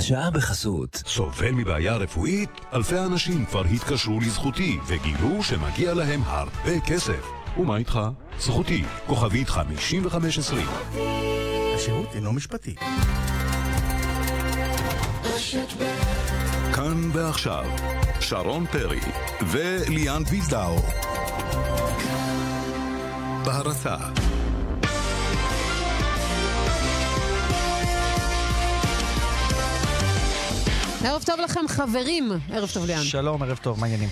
השעה בחסות. סובל מבעיה רפואית? אלפי אנשים כבר התקשרו לזכותי וגילו שמגיע להם הרבה כסף. ומה איתך? זכותי, כוכבית 5520. השירות אינו משפטי. כאן ועכשיו, שרון פרי וליאן וילדאו. בהרצה ערב טוב לכם, חברים. ערב טוב, ליאן. שלום, ערב טוב, מה העניינים?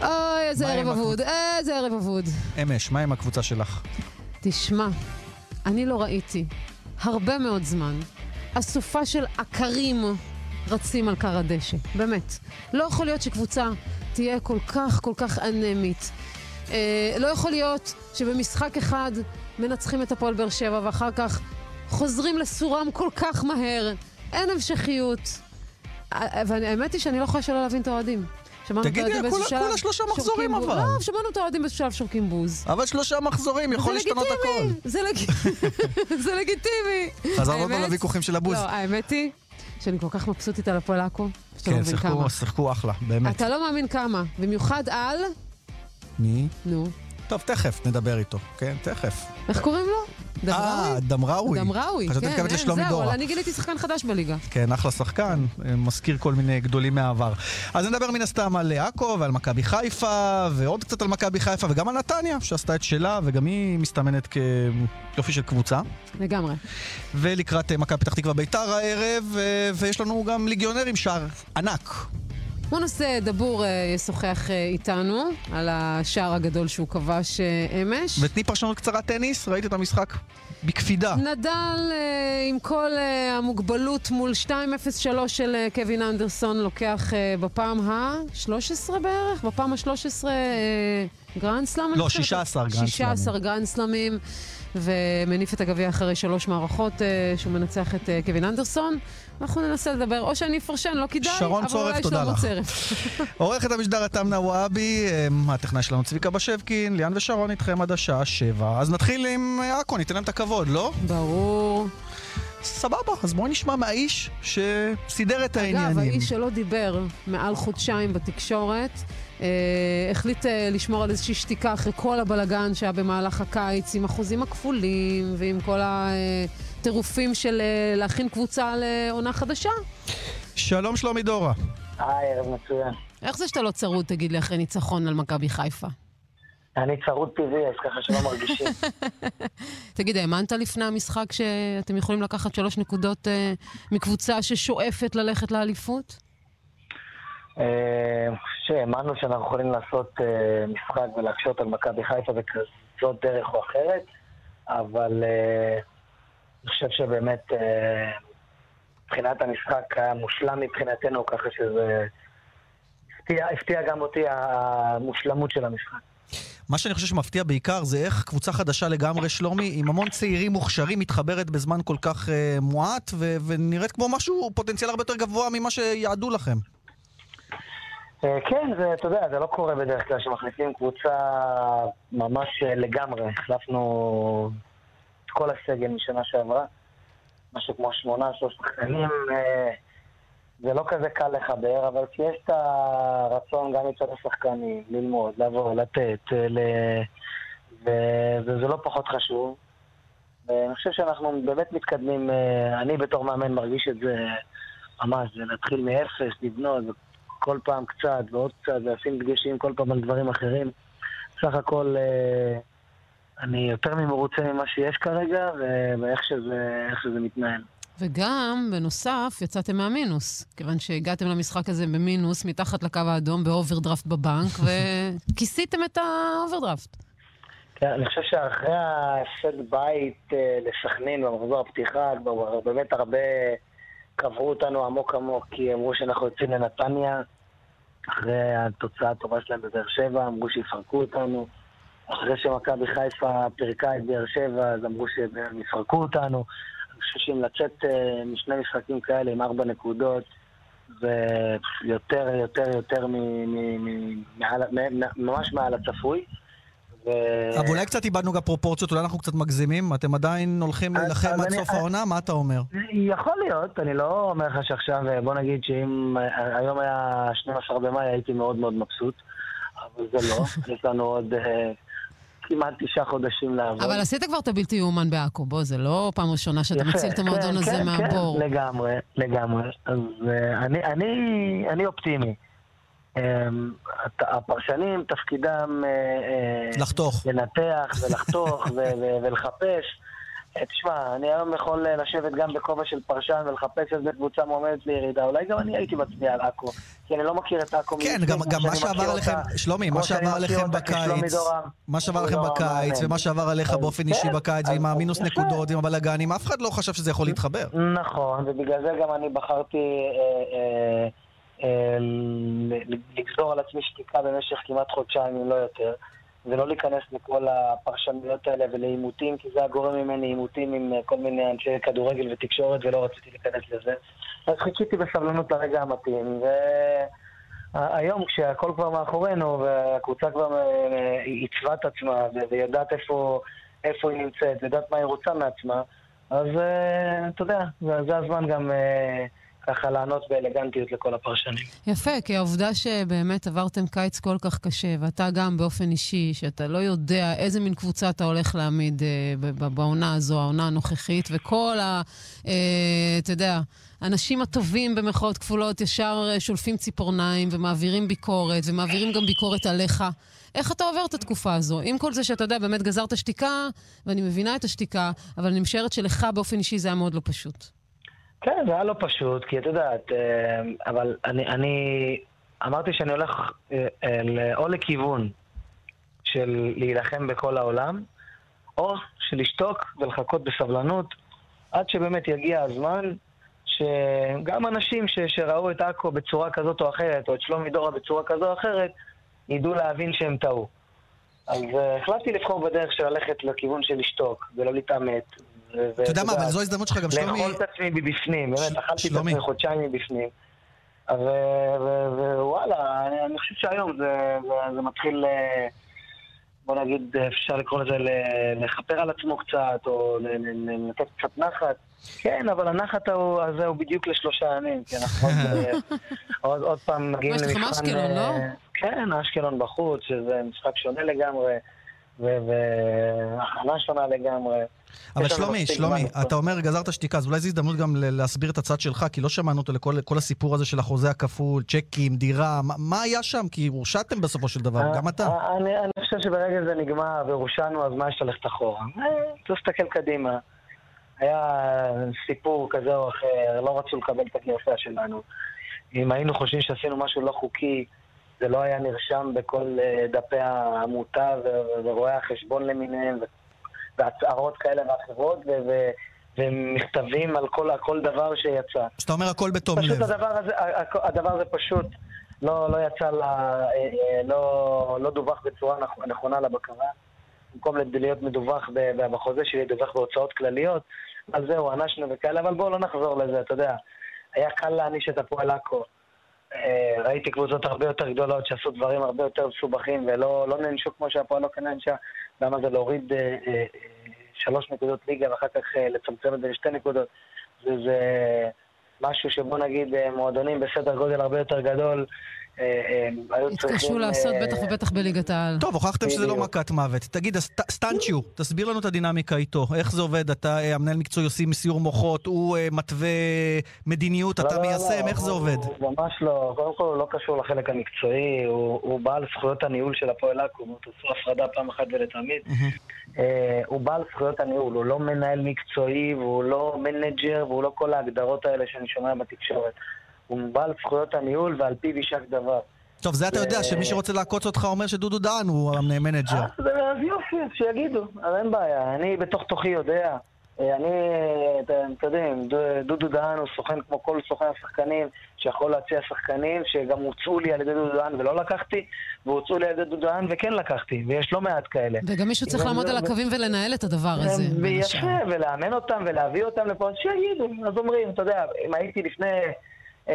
אוי, איזה ערב אבוד, איזה ערב אבוד. אמש, מה עם הקבוצה שלך? תשמע, אני לא ראיתי הרבה מאוד זמן אסופה של עקרים רצים על כר הדשא. באמת. לא יכול להיות שקבוצה תהיה כל כך כל כך אנמית. אה, לא יכול להיות שבמשחק אחד מנצחים את הפועל באר שבע ואחר כך חוזרים לסורם כל כך מהר. אין המשכיות. אה, והאמת היא שאני לא יכולה שלא להבין את האוהדים. תגידי, האוהדים באיזשהו כולה- שלב כולה שלושה שורקים מחזורים. אבל. לא, שמענו את האוהדים באיזשהו שלב שורקים בוז. אבל שלושה מחזורים, יכול להשתנות הכל. זה לג- זה לגיטימי. חזרנו עוד פעם האמת- לוויכוחים של הבוז. לא, האמת היא שאני כל כך מבסוטית על הפועל עכו, שאתה לא כן, מבין כמה. שיחקו, שיחקו אחלה, באמת. אתה לא מאמין כמה, במיוחד על... מי? נו, טוב, תכף נדבר איתו, כן, תכף. איך קוראים לו? אה, דמראוי? דמראוי. דמראוי, חשבתי כן, מתכוונת אין, לשלומי זהו, דורה. אבל אני גיליתי שחקן חדש בליגה. כן, אחלה שחקן, אה, מזכיר כל מיני גדולים מהעבר. אז נדבר מן הסתם על עכו ועל מכבי חיפה, ועוד קצת על מכבי חיפה, וגם על נתניה, שעשתה את שלה, וגם היא מסתמנת כיופי של קבוצה. לגמרי. ולקראת אה, מכבי פתח תקווה ביתר הערב, אה, ויש לנו גם ליגיונרים, שער ענק. נעשה דבור אה, ישוחח אה, איתנו על השער הגדול שהוא כבש אה, אמש. ותני פרשנות קצרה טניס, ראית את המשחק? בקפידה. נדל עם כל המוגבלות מול 2-0-3 של קווין אנדרסון לוקח בפעם ה-13 בערך? בפעם ה-13 אה, גרנד סלאם? לא, חושבת? 16 גרנד סלאמים. 16 גרנד סלאמים, ומניף את הגביע אחרי שלוש מערכות שהוא מנצח את קווין אנדרסון. אנחנו ננסה לדבר, או שאני אפרשן, לא כדאי, שרון צורף, תודה לך. עורכת המשדר התמנה וואבי, אה, הטכנאי שלנו צביקה בשבקין, ליאן ושרון איתכם עד השעה שבע. אז נתחיל עם אה, עכו, ניתן להם את הכבוד, לא? ברור. סבבה, אז בואו נשמע מהאיש שסידר את העניינים. אגב, האיש שלא דיבר מעל חודשיים בתקשורת, אה, החליט אה, לשמור על איזושהי שתיקה אחרי כל הבלגן שהיה במהלך הקיץ, עם החוזים הכפולים ועם כל הטירופים של אה, להכין קבוצה לעונה חדשה. שלום שלומי דורה. היי, ערב מצוין. איך זה שאתה לא צרוד, תגיד לי, אחרי ניצחון על מכבי חיפה? אני צרוד טבעי, אז ככה שלא מרגישים. תגיד, האמנת לפני המשחק שאתם יכולים לקחת שלוש נקודות אה, מקבוצה ששואפת ללכת לאליפות? אה, שהאמנו שאנחנו יכולים לעשות אה, משחק ולהקשות על מכבי חיפה בכזאת דרך או אחרת, אבל אה, אני חושב שבאמת אה, מבחינת המשחק היה מושלם מבחינתנו, ככה שזה הפתיע, הפתיע גם אותי המושלמות של המשחק. מה שאני חושב שמפתיע בעיקר זה איך קבוצה חדשה לגמרי, שלומי, עם המון צעירים מוכשרים, מתחברת בזמן כל כך uh, מועט, ו- ונראית כמו משהו, פוטנציאל הרבה יותר גבוה ממה שיעדו לכם. אה, כן, זה, אתה יודע, זה לא קורה בדרך כלל שמחליפים קבוצה ממש אה, לגמרי. החלפנו כל הסגל משנה שעברה, משהו כמו שמונה, שלוש שחקנים. אה, זה לא כזה קל לחבר, אבל כשיש את הרצון גם מצד השחקנים ללמוד, לבוא, לתת, אה, ל... וזה לא פחות חשוב. ואני חושב שאנחנו באמת מתקדמים, אה, אני בתור מאמן מרגיש את זה ממש, זה להתחיל מאפס, לבנות, כל פעם קצת ועוד קצת, ולשים דגשים כל פעם על דברים אחרים. סך הכל אני יותר ממרוצה ממה שיש כרגע, ואיך שזה, שזה מתנהל. וגם, בנוסף, יצאתם מהמינוס, כיוון שהגעתם למשחק הזה במינוס, מתחת לקו האדום, באוברדרפט בבנק, וכיסיתם את האוברדרפט. כן, אני חושב שאחרי ההפסד בית אה, לסכנין במחזור הפתיחה, כבר באמת הרבה קברו אותנו עמוק עמוק, כי אמרו שאנחנו יוצאים לנתניה, אחרי התוצאה הטובה שלהם בבאר שבע, אמרו שיפרקו אותנו. אחרי שמכבי חיפה פירקה את באר שבע, אז אמרו שהם יפרקו אותנו. אני חושב שאם לצאת אה, משני משחקים כאלה עם ארבע נקודות, זה יותר, יותר, מ- מ- מ- מעל- מ- ממש מעל הצפוי. אבל אולי קצת איבדנו גם פרופורציות, אולי אנחנו קצת מגזימים? אתם עדיין הולכים להילחם עד סוף העונה? מה אתה אומר? יכול להיות, אני לא אומר לך שעכשיו, אה, בוא נגיד שאם אה, היום היה 12 במאי הייתי מאוד מאוד מבסוט, אבל זה לא, יש לנו עוד אה, כמעט תשעה חודשים לעבוד. אבל עשית כבר את הבלתי יאומן בעכו, בוא, זה לא פעם ראשונה שאתה יפה, מציל את המועדון כן, הזה כן, מהבור. כן, לגמרי, לגמרי. אז אה, אני, אני, אני אופטימי. הת- הפרשנים, תפקידם אה, אה, לחתוך. לנתח ולחתוך ו- ו- ולחפש. אה, תשמע, אני היום יכול אה, לשבת גם בכובע של פרשן ולחפש איזה קבוצה מועמדת לירידה. אולי גם אני הייתי מצביע על עכו, כי אני לא מכיר את עכו כן, גם, גם מה שעבר עליכם, שלומי, מה שעבר עליכם בקיץ. מה שעבר דורם בקיץ. ומה שעבר עליך אז באופן כן, אישי בקיץ, אז- ועם המינוס. נקודות, עם הבלאגנים, אף אחד לא חשב שזה יכול להתחבר. נכון, ובגלל זה גם אני בחרתי אה, לגזור על עצמי שתיקה במשך כמעט חודשיים, אם לא יותר, ולא להיכנס לכל הפרשנויות האלה ולעימותים, כי זה הגורם ממני עימותים עם אה, כל מיני אנשי כדורגל ותקשורת, ולא רציתי להיכנס לזה. אז חיכיתי בסבלנות לרגע המתאים, והיום כשהכל כבר מאחורינו, והקבוצה כבר אה, עיצבה את עצמה, ויודעת איפה, איפה היא נמצאת, ויודעת מה היא רוצה מעצמה, אז אה, אתה יודע, זה הזמן גם אה, ככה לענות באלגנטיות לכל הפרשנים. יפה, כי העובדה שבאמת עברתם קיץ כל כך קשה, ואתה גם באופן אישי, שאתה לא יודע איזה מין קבוצה אתה הולך להעמיד אה, בעונה הזו, העונה הנוכחית, וכל ה... אה, אתה יודע... האנשים הטובים במרכאות כפולות ישר אה, שולפים ציפורניים ומעבירים ביקורת, ומעבירים גם ביקורת עליך. איך אתה עובר את התקופה הזו? עם כל זה שאתה יודע, באמת גזרת שתיקה, ואני מבינה את השתיקה, אבל אני משערת שלך באופן אישי זה היה מאוד לא פשוט. כן, זה היה לא פשוט, כי את יודעת, אה, אבל אני, אני אמרתי שאני הולך אה, אה, או לכיוון של להילחם בכל העולם, או של לשתוק ולחכות בסבלנות עד שבאמת יגיע הזמן שגם אנשים ש, שראו את עכו בצורה כזאת או אחרת, או את שלומי דורה בצורה כזו או אחרת, ידעו להבין שהם טעו. אז החלטתי לבחור בדרך של ללכת לכיוון של לשתוק ולא להתעמת. אתה יודע מה, אבל זו ההזדמנות שלך גם, שלומי... לאכול את עצמי מבפנים, באמת, אכלתי את. עצמי חודשיים מבפנים. ווואלה, אני, חושב שהיום זה, מתחיל, אה, בוא נגיד, אפשר לקרוא לזה לכפר על עצמו קצת, או לתת קצת נחת. כן, אבל הנחת הזה הוא בדיוק לשלושה ימים, כי אנחנו עוד, אה, פעם מגיעים יש לכם למבחן... אשקלון, לא? אה, כן, אשקלון בחוץ, שזה משחק שונה לגמרי, והכנה שונה לגמרי. אבל שלומי, שלומי. אתה אומר גזרת שתיקה, אז אולי זו הזדמנות גם להסביר את הצד שלך, כי לא שמענו אותו לכל כל הסיפור הזה של החוזה הכפול, צ'קים, דירה, מה- מה היה שם? כי הורשעתם בסופו של דבר, גם אתה. אה, אני, אני חושב שברגע זה נגמר והורשענו, אז מה יש ללכת אחורה? אה, צריך להסתכל קדימה. היה סיפור כזה או אחר, לא רצו לקבל את הגרסה שלנו. אם היינו חושבים שעשינו משהו לא חוקי, זה לא היה נרשם בכל אה, דפי העמותה ורואי החשבון למיניהם, והצהרות כאלה ואחרות, ו- ומכתבים על כל, כל דבר שיצא. אז אתה אומר הכל בתום פשוט לב. הדבר הזה, הדבר הזה פשוט לא, לא יצא, לה, אה, אה, לא, לא דווח בצורה נכ- נכונה לבקרה. במקום להיות מדווח בחוזה שלי, דווח בהוצאות כלליות. על זה הוא ענשנו וכאלה, אבל בואו לא נחזור לזה, אתה יודע. היה קל להעניש את הפועל עכו. אה, ראיתי קבוצות הרבה יותר גדולות שעשו דברים הרבה יותר מסובכים ולא לא נענשו כמו שהפועל לא כן נענשה. למה זה להוריד אה, אה, שלוש נקודות ליגה ואחר כך אה, לצמצם את זה לשתי נקודות. זה, זה משהו שבוא נגיד אה, מועדונים בסדר גודל הרבה יותר גדול אה, אה, היו צריכים... התקשו לעשות אה, בטח ובטח בליגת העל. טוב, הוכחתם שזה לא. מכת מוות. תגיד, סטנצ'יו, תסביר לנו את הדינמיקה איתו. איך זה עובד? אתה, המנהל מקצועי, עושים סיור מוחות, הוא מתווה מדיניות, אתה לא, לא, מיישם, לא, איך זה עובד? הוא ממש לא, קודם כל הוא לא קשור לחלק המקצועי, הוא, בעל זכויות הניהול של הפועל עכו, תעשו הפרדה פעם אחת ולתמיד. הוא בעל זכויות הניהול, הוא לא מנהל מקצועי, והוא לא מנג'ר, והוא לא כל ההגדרות האלה שאני שומע בתקשורת. הוא בעל זכויות הניהול ועל פיו יישק דבר. טוב, זה אתה יודע, שמי שרוצה לעקוץ אותך אומר שדודו דהן הוא המנג'ר. אז יופי, שיגידו, אז אין בעיה. אני בתוך תוכי יודע. אה, אני, אתם יודעים, דו- דודו דהן הוא סוכן כמו כל סוכן השחקנים, שיכול להציע שחקנים שגם הוצאו לי על ידי דודו דהן ולא לקחתי, והוצאו לי על ידי דודו דהן וכן לקחתי, ויש לא מעט כאלה. וגם מישהו צריך לעמוד זה- על הקווים ולנהל את הדבר הזה. ויפה, ולאמן אותם ולהביא אותם לפה, אז שיגידו. אז אומרים, אתה יודע, אם הייתי לפני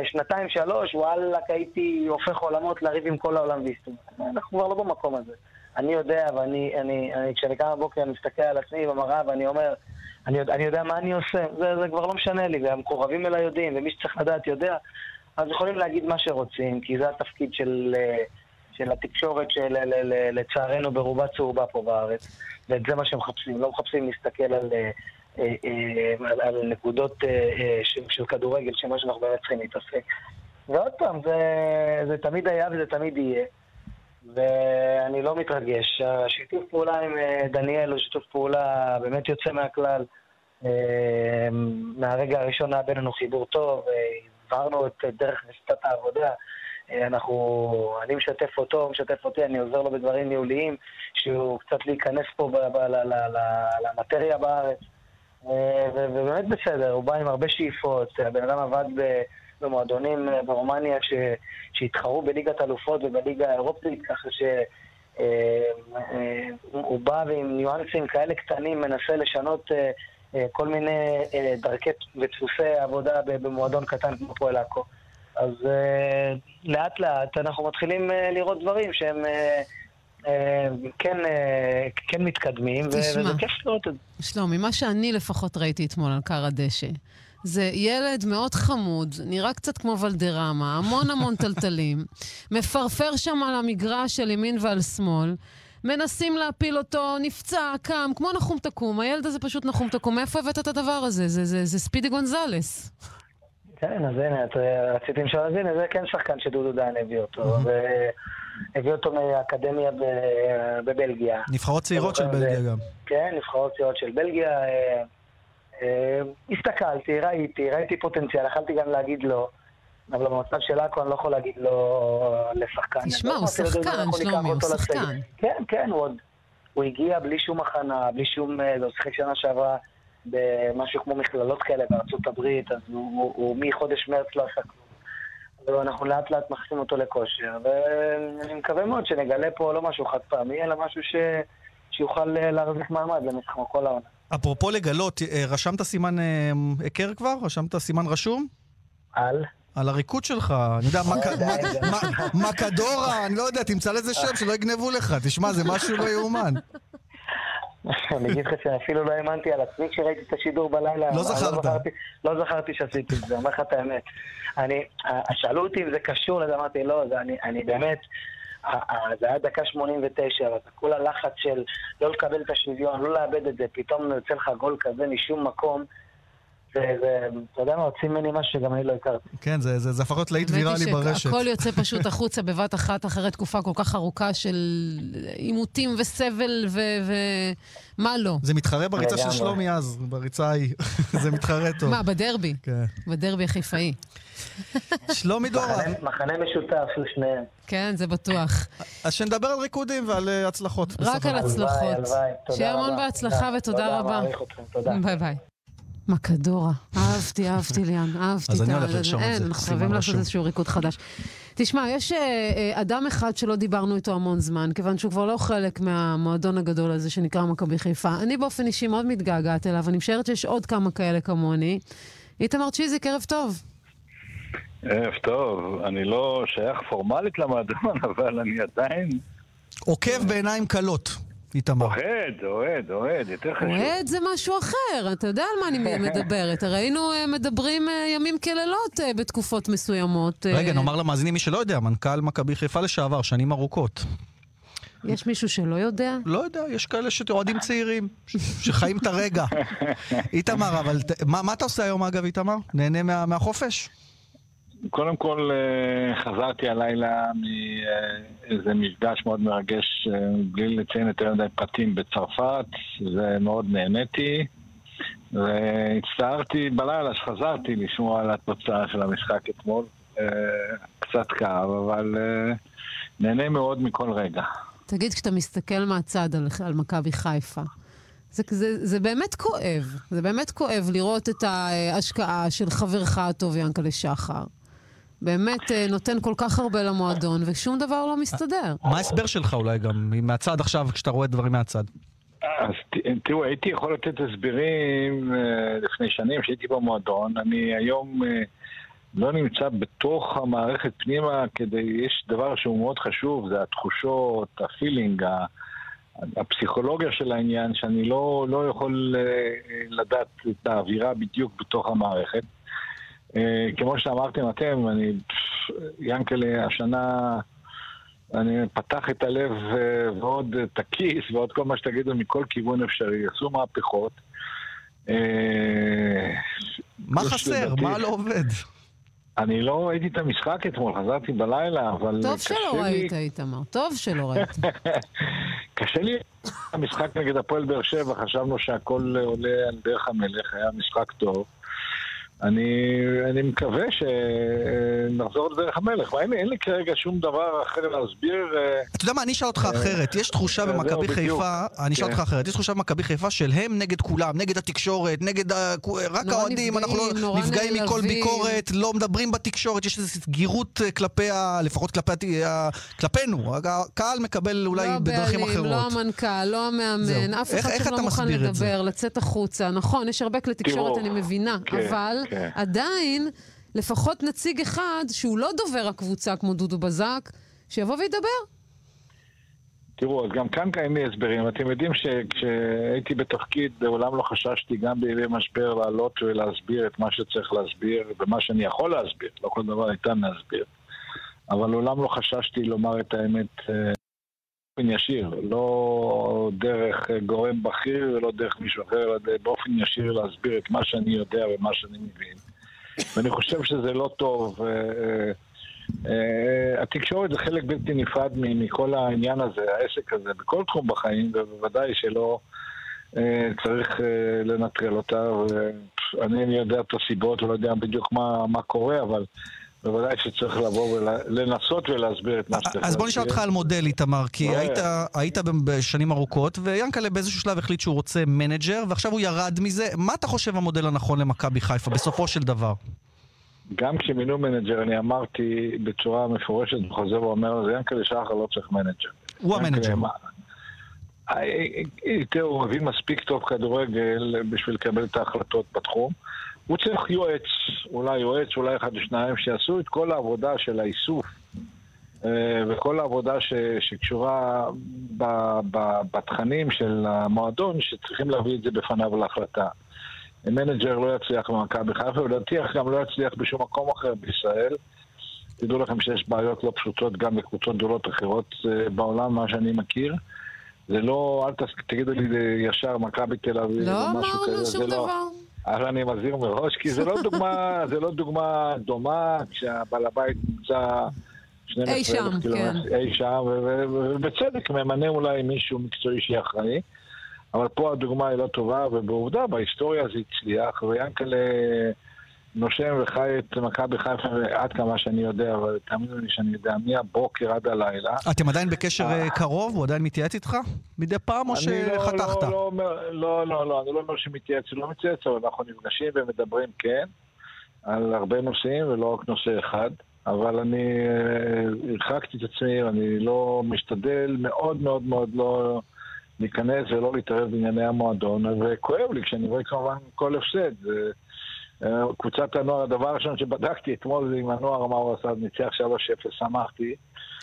שנתיים, שלוש, וואלכ, הייתי הופך עולמות לריב עם כל העולם והסתום. אנחנו כבר לא במקום הזה. אני יודע, ואני, אני, אני, כשאני קם בבוקר, אני מסתכל על עצמי במראה ואני אומר, אני, אני יודע מה אני עושה, זה, זה כבר לא משנה לי, והמקורבים אליי יודעים, ומי שצריך לדעת יודע, אז יכולים להגיד מה שרוצים, כי זה התפקיד של, אה, של התקשורת שלצערנו ברובה צהובה פה בארץ, ואת זה מה שמחפשים, לא מחפשים להסתכל על... אה, אה, על, נקודות של, של כדורגל, שמה שאנחנו באמת צריכים להתעסק. ועוד פעם, זה, זה תמיד היה וזה תמיד יהיה. ואני לא מתרגש. השיתוף פעולה עם דניאל הוא שיתוף פעולה באמת יוצא מהכלל. מהרגע הראשון היה בינינו חיבור טוב, הבהרנו את דרך נסיטת העבודה. אנחנו, אני משתף אותו, הוא משתף אותי, אני עוזר לו בדברים ניהוליים, שהוא קצת להיכנס פה למטריה בארץ. ובאמת בסדר, הוא בא עם הרבה שאיפות, הבן אדם עבד במועדונים ברומניה ש, שהתחרו בליגת אלופות ובליגה האירופית, ככה שהוא בא ועם ניואנסים כאלה קטנים מנסה לשנות כל מיני דרכי ודפוסי עבודה במועדון קטן כמו פועל עכו. אז לאט לאט אנחנו מתחילים לראות דברים שהם... כן, כן מתקדמים, וזה כיף לראות את זה. שלומי, מה שאני לפחות ראיתי אתמול על כר הדשא, זה ילד מאוד חמוד, נראה קצת כמו ולדרמה, המון המון טלטלים, מפרפר שם על המגרש של ימין ועל שמאל, מנסים להפיל אותו, נפצע, קם, כמו נחום תקום, הילד הזה פשוט נחום תקום. מאיפה הבאת את הדבר הזה? זה, זה, זה ספידי גונזלס. כן, אז הנה, את רציתי לשאול, אז הנה, זה כן שחקן שדודו דיין הביא אותו. הביא אותו מהאקדמיה בבלגיה. נבחרות צעירות של בלגיה גם. כן, נבחרות צעירות של בלגיה. הסתכלתי, ראיתי, ראיתי פוטנציאל, יכלתי גם להגיד לא. אבל במצב של עכו אני לא יכול להגיד לו לשחקן. תשמע, הוא שחקן, שלומי, הוא שחקן. כן, כן, הוא עוד... הוא הגיע בלי שום הכנה, בלי שום... הוא שיחק שנה שעברה במשהו כמו מכללות כאלה בארצות הברית, אז הוא מחודש מרץ לא עשה כלום. ואנחנו לאט לאט מכניסים אותו לכושר, ואני מקווה מאוד שנגלה פה לא משהו חד פעמי, אלא משהו ש... שיוכל להחזיק מעמד למשחק כמו כל העונה. אפרופו לגלות, רשמת סימן היכר כבר? רשמת סימן רשום? על? על הריקוד שלך, אני יודע, מקדורה, אני לא יודע, תמצא לזה שם שלא יגנבו לך, תשמע, זה משהו לא יאומן. אני אגיד לך שאפילו לא האמנתי על עצמי כשראיתי את השידור בלילה. לא זכרת. לא זכרתי שעשיתי את זה, אומר לך את האמת. שאלו אותי אם זה קשור לזה, אמרתי, לא, אני באמת... זה היה דקה 89, אבל כל הלחץ של לא לקבל את השוויון, לא לאבד את זה, פתאום יוצא לך גול כזה משום מקום. ואתה יודע מה, הוציא ממני משהו שגם אני לא הכרתי. כן, זה הפך להיות להיט ויראלי ברשת. הכל יוצא פשוט החוצה בבת אחת אחרי תקופה כל כך ארוכה של עימותים וסבל ומה לא. זה מתחרה בריצה של שלומי אז, בריצה ההיא. זה מתחרה טוב. מה, בדרבי? כן. בדרבי החיפאי. שלומי דורה. מחנה משותף לשניהם. כן, זה בטוח. אז שנדבר על ריקודים ועל הצלחות. רק על הצלחות. הלוואי, הלוואי. שיהיה המון בהצלחה ותודה רבה. תודה. ביי ביי. מקדורה. אהבתי, אהבתי ליאן, אהבתי. אז אני הולך לרשום את זה. אין, אנחנו חייבים לעשות איזשהו ריקוד חדש. תשמע, יש אדם אחד שלא דיברנו איתו המון זמן, כיוון שהוא כבר לא חלק מהמועדון הגדול הזה שנקרא מכבי חיפה. אני באופן אישי מאוד מתגעגעת אליו, אני משערת שיש עוד כמה כאלה כמוני. איתמר צ'יזיק, ערב טוב. ערב טוב, אני לא שייך פורמלית למועדון, אבל אני עדיין... עוקב בעיניים כלות. איתמר. אוהד, אוהד, אוהד, יותר חשוב. אוהד זה משהו אחר, אתה יודע על מה אני מדברת. הרי היינו מדברים ימים כלילות בתקופות מסוימות. רגע, נאמר למאזינים, מי שלא יודע, מנכ"ל מכבי חיפה לשעבר, שנים ארוכות. יש מישהו שלא יודע? לא יודע, יש כאלה שאוהדים צעירים, שחיים את הרגע. איתמר, אבל מה אתה עושה היום אגב, איתמר? נהנה מהחופש? קודם כל, חזרתי הלילה מאיזה מפגש מאוד מרגש, בלי לציין יותר מדי פרטים בצרפת, ומאוד נהניתי. והצטערתי בלילה שחזרתי לשמוע על התוצאה של המשחק אתמול. קצת כאב, אבל נהנה מאוד מכל רגע. תגיד, כשאתה מסתכל מהצד על, על מכבי חיפה, זה, זה, זה באמת כואב. זה באמת כואב לראות את ההשקעה של חברך הטוב ינקלה שחר. באמת נותן כל כך הרבה למועדון, ושום דבר לא מסתדר. מה ההסבר שלך אולי גם, מהצד עכשיו, כשאתה רואה דברים מהצד? אז תראו, הייתי יכול לתת הסברים לפני שנים שהייתי במועדון. אני היום לא נמצא בתוך המערכת פנימה כדי, יש דבר שהוא מאוד חשוב, זה התחושות, הפילינג, הפסיכולוגיה של העניין, שאני לא, לא יכול לדעת את האווירה בדיוק בתוך המערכת. כמו שאמרתם אתם, אני, ינקלה, השנה אני פתח את הלב ועוד את הכיס ועוד כל מה שתגידו מכל כיוון אפשרי. עשו מהפכות. מה חסר? מה לא עובד? אני לא ראיתי את המשחק אתמול, חזרתי בלילה, אבל טוב שלא ראית, איתמר, טוב שלא ראית. קשה לי, המשחק נגד הפועל באר שבע, חשבנו שהכל עולה על דרך המלך, היה משחק טוב. אני, אני מקווה שנחזור לדרך המלך. אין, אין לי כרגע שום דבר אחר להסביר. אה, אתה יודע מה, אני אשאל אותך אה, אחרת. יש תחושה במכבי חיפה, אני אשאל אותך כן. אחרת, יש תחושה במכבי חיפה של הם נגד כולם, נגד התקשורת, נגד רק האוהדים, אנחנו לא נפגעים מכל ביקורת, לא מדברים בתקשורת, יש איזו סגירות אה, כלפי, לפחות כלפינו. הקהל מקבל אולי לא בדרכים אחרות. לא המנכ"ל, לא המאמן, אף אחד שם לא מוכן לדבר, לצאת החוצה. נכון, יש הרבה כלי תקשורת, אני מבינה, כן, אבל... כן. עדיין, לפחות נציג אחד, שהוא לא דובר הקבוצה כמו דודו בזק, שיבוא וידבר. תראו, אז גם כאן קיימים לי הסברים. אתם יודעים שכשהייתי בתפקיד, לעולם לא חששתי גם בימי משבר לעלות ולהסביר את מה שצריך להסביר, ומה שאני יכול להסביר, לא כל דבר ניתן להסביר. אבל לעולם לא חששתי לומר את האמת אה, באופן ישיר, לא דרך גורם בכיר ולא דרך מישהו אחר, אלא באופן ישיר להסביר את מה שאני יודע ומה שאני מבין. ואני חושב שזה לא טוב. אה, אה, אה, התקשורת זה חלק בלתי נפרד מכל העניין הזה, העסק הזה, בכל תחום בחיים, ובוודאי שלא צריך לנטרל אותה. ואני יודע את הסיבות ולא יודע בדיוק מה, מה קורה, אבל בוודאי שצריך לבוא ולנסות ולהסביר את מה שצריך להסביר. אז בוא נשאל אותך על מודל, איתמר, כי היית, היית בשנים ארוכות, ויאנקל'ה באיזשהו שלב החליט שהוא רוצה מנג'ר, ועכשיו הוא ירד מזה. מה אתה חושב המודל הנכון למכבי חיפה, בסופו של דבר? גם כשמינו מנג'ר, אני אמרתי בצורה מפורשת, וחוזר ואומר, יאנקל'ה שחר לא צריך מנג'ר. הוא המנג'ר. אה, אה, אה, תראו, הוא מבין מספיק טוב כדורגל בשביל לקבל את ההחלטות בתחום. הוא צריך יועץ, אולי יועץ, אולי אחד או שניים, שיעשו את כל העבודה של האיסוף אה, וכל העבודה ש, שקשורה ב, ב, בתכנים של המועדון, שצריכים להביא את זה בפניו להחלטה. מנג'ר לא יצליח במכבי חיפה, ולדעתי גם לא יצליח בשום מקום אחר בישראל. תדעו לכם שיש בעיות לא פשוטות גם בקבוצות גדולות אחרות אה, בעולם, מה שאני מכיר. זה לא, אל תגידו לי ישר מכבי תל אביב לא אמרנו שום לא- דבר. אבל אני מזהיר מראש, כי זה לא דוגמה, זה לא דוגמה דומה כשהבעל הבית נמצא 12 אי שם, כן. אי שם, ובצדק ממנה אולי מישהו מקצועי שיהיה אחראי. אבל פה הדוגמה היא לא טובה, ובעובדה, בהיסטוריה זה הצליח, ויאנקל'ה נושם וחי את מכבי חיפה עד כמה שאני יודע, אבל תאמינו לי שאני יודע מהבוקר עד הלילה. אתם עדיין בקשר אה, קרוב? הוא עדיין מתייעץ איתך מדי פעם, או לא- שחתכת? לא, לא, לא, לא, אני לא אומר שמתייעץ, הוא לא מתייעץ, אבל אנחנו נפגשים ומדברים, כן, על הרבה נושאים, ולא רק נושא אחד. אבל אני אה, הרחקתי את עצמי, אני לא משתדל מאוד מאוד מאוד לא להיכנס ולא להתערב בענייני המועדון, וכואב לי כשאני רואה כמובן כל הפסד. אה, קבוצת הנוער, הדבר הראשון שבדקתי אתמול זה עם הנוער, מה הוא עשה, ניצח 3-0, שמחתי.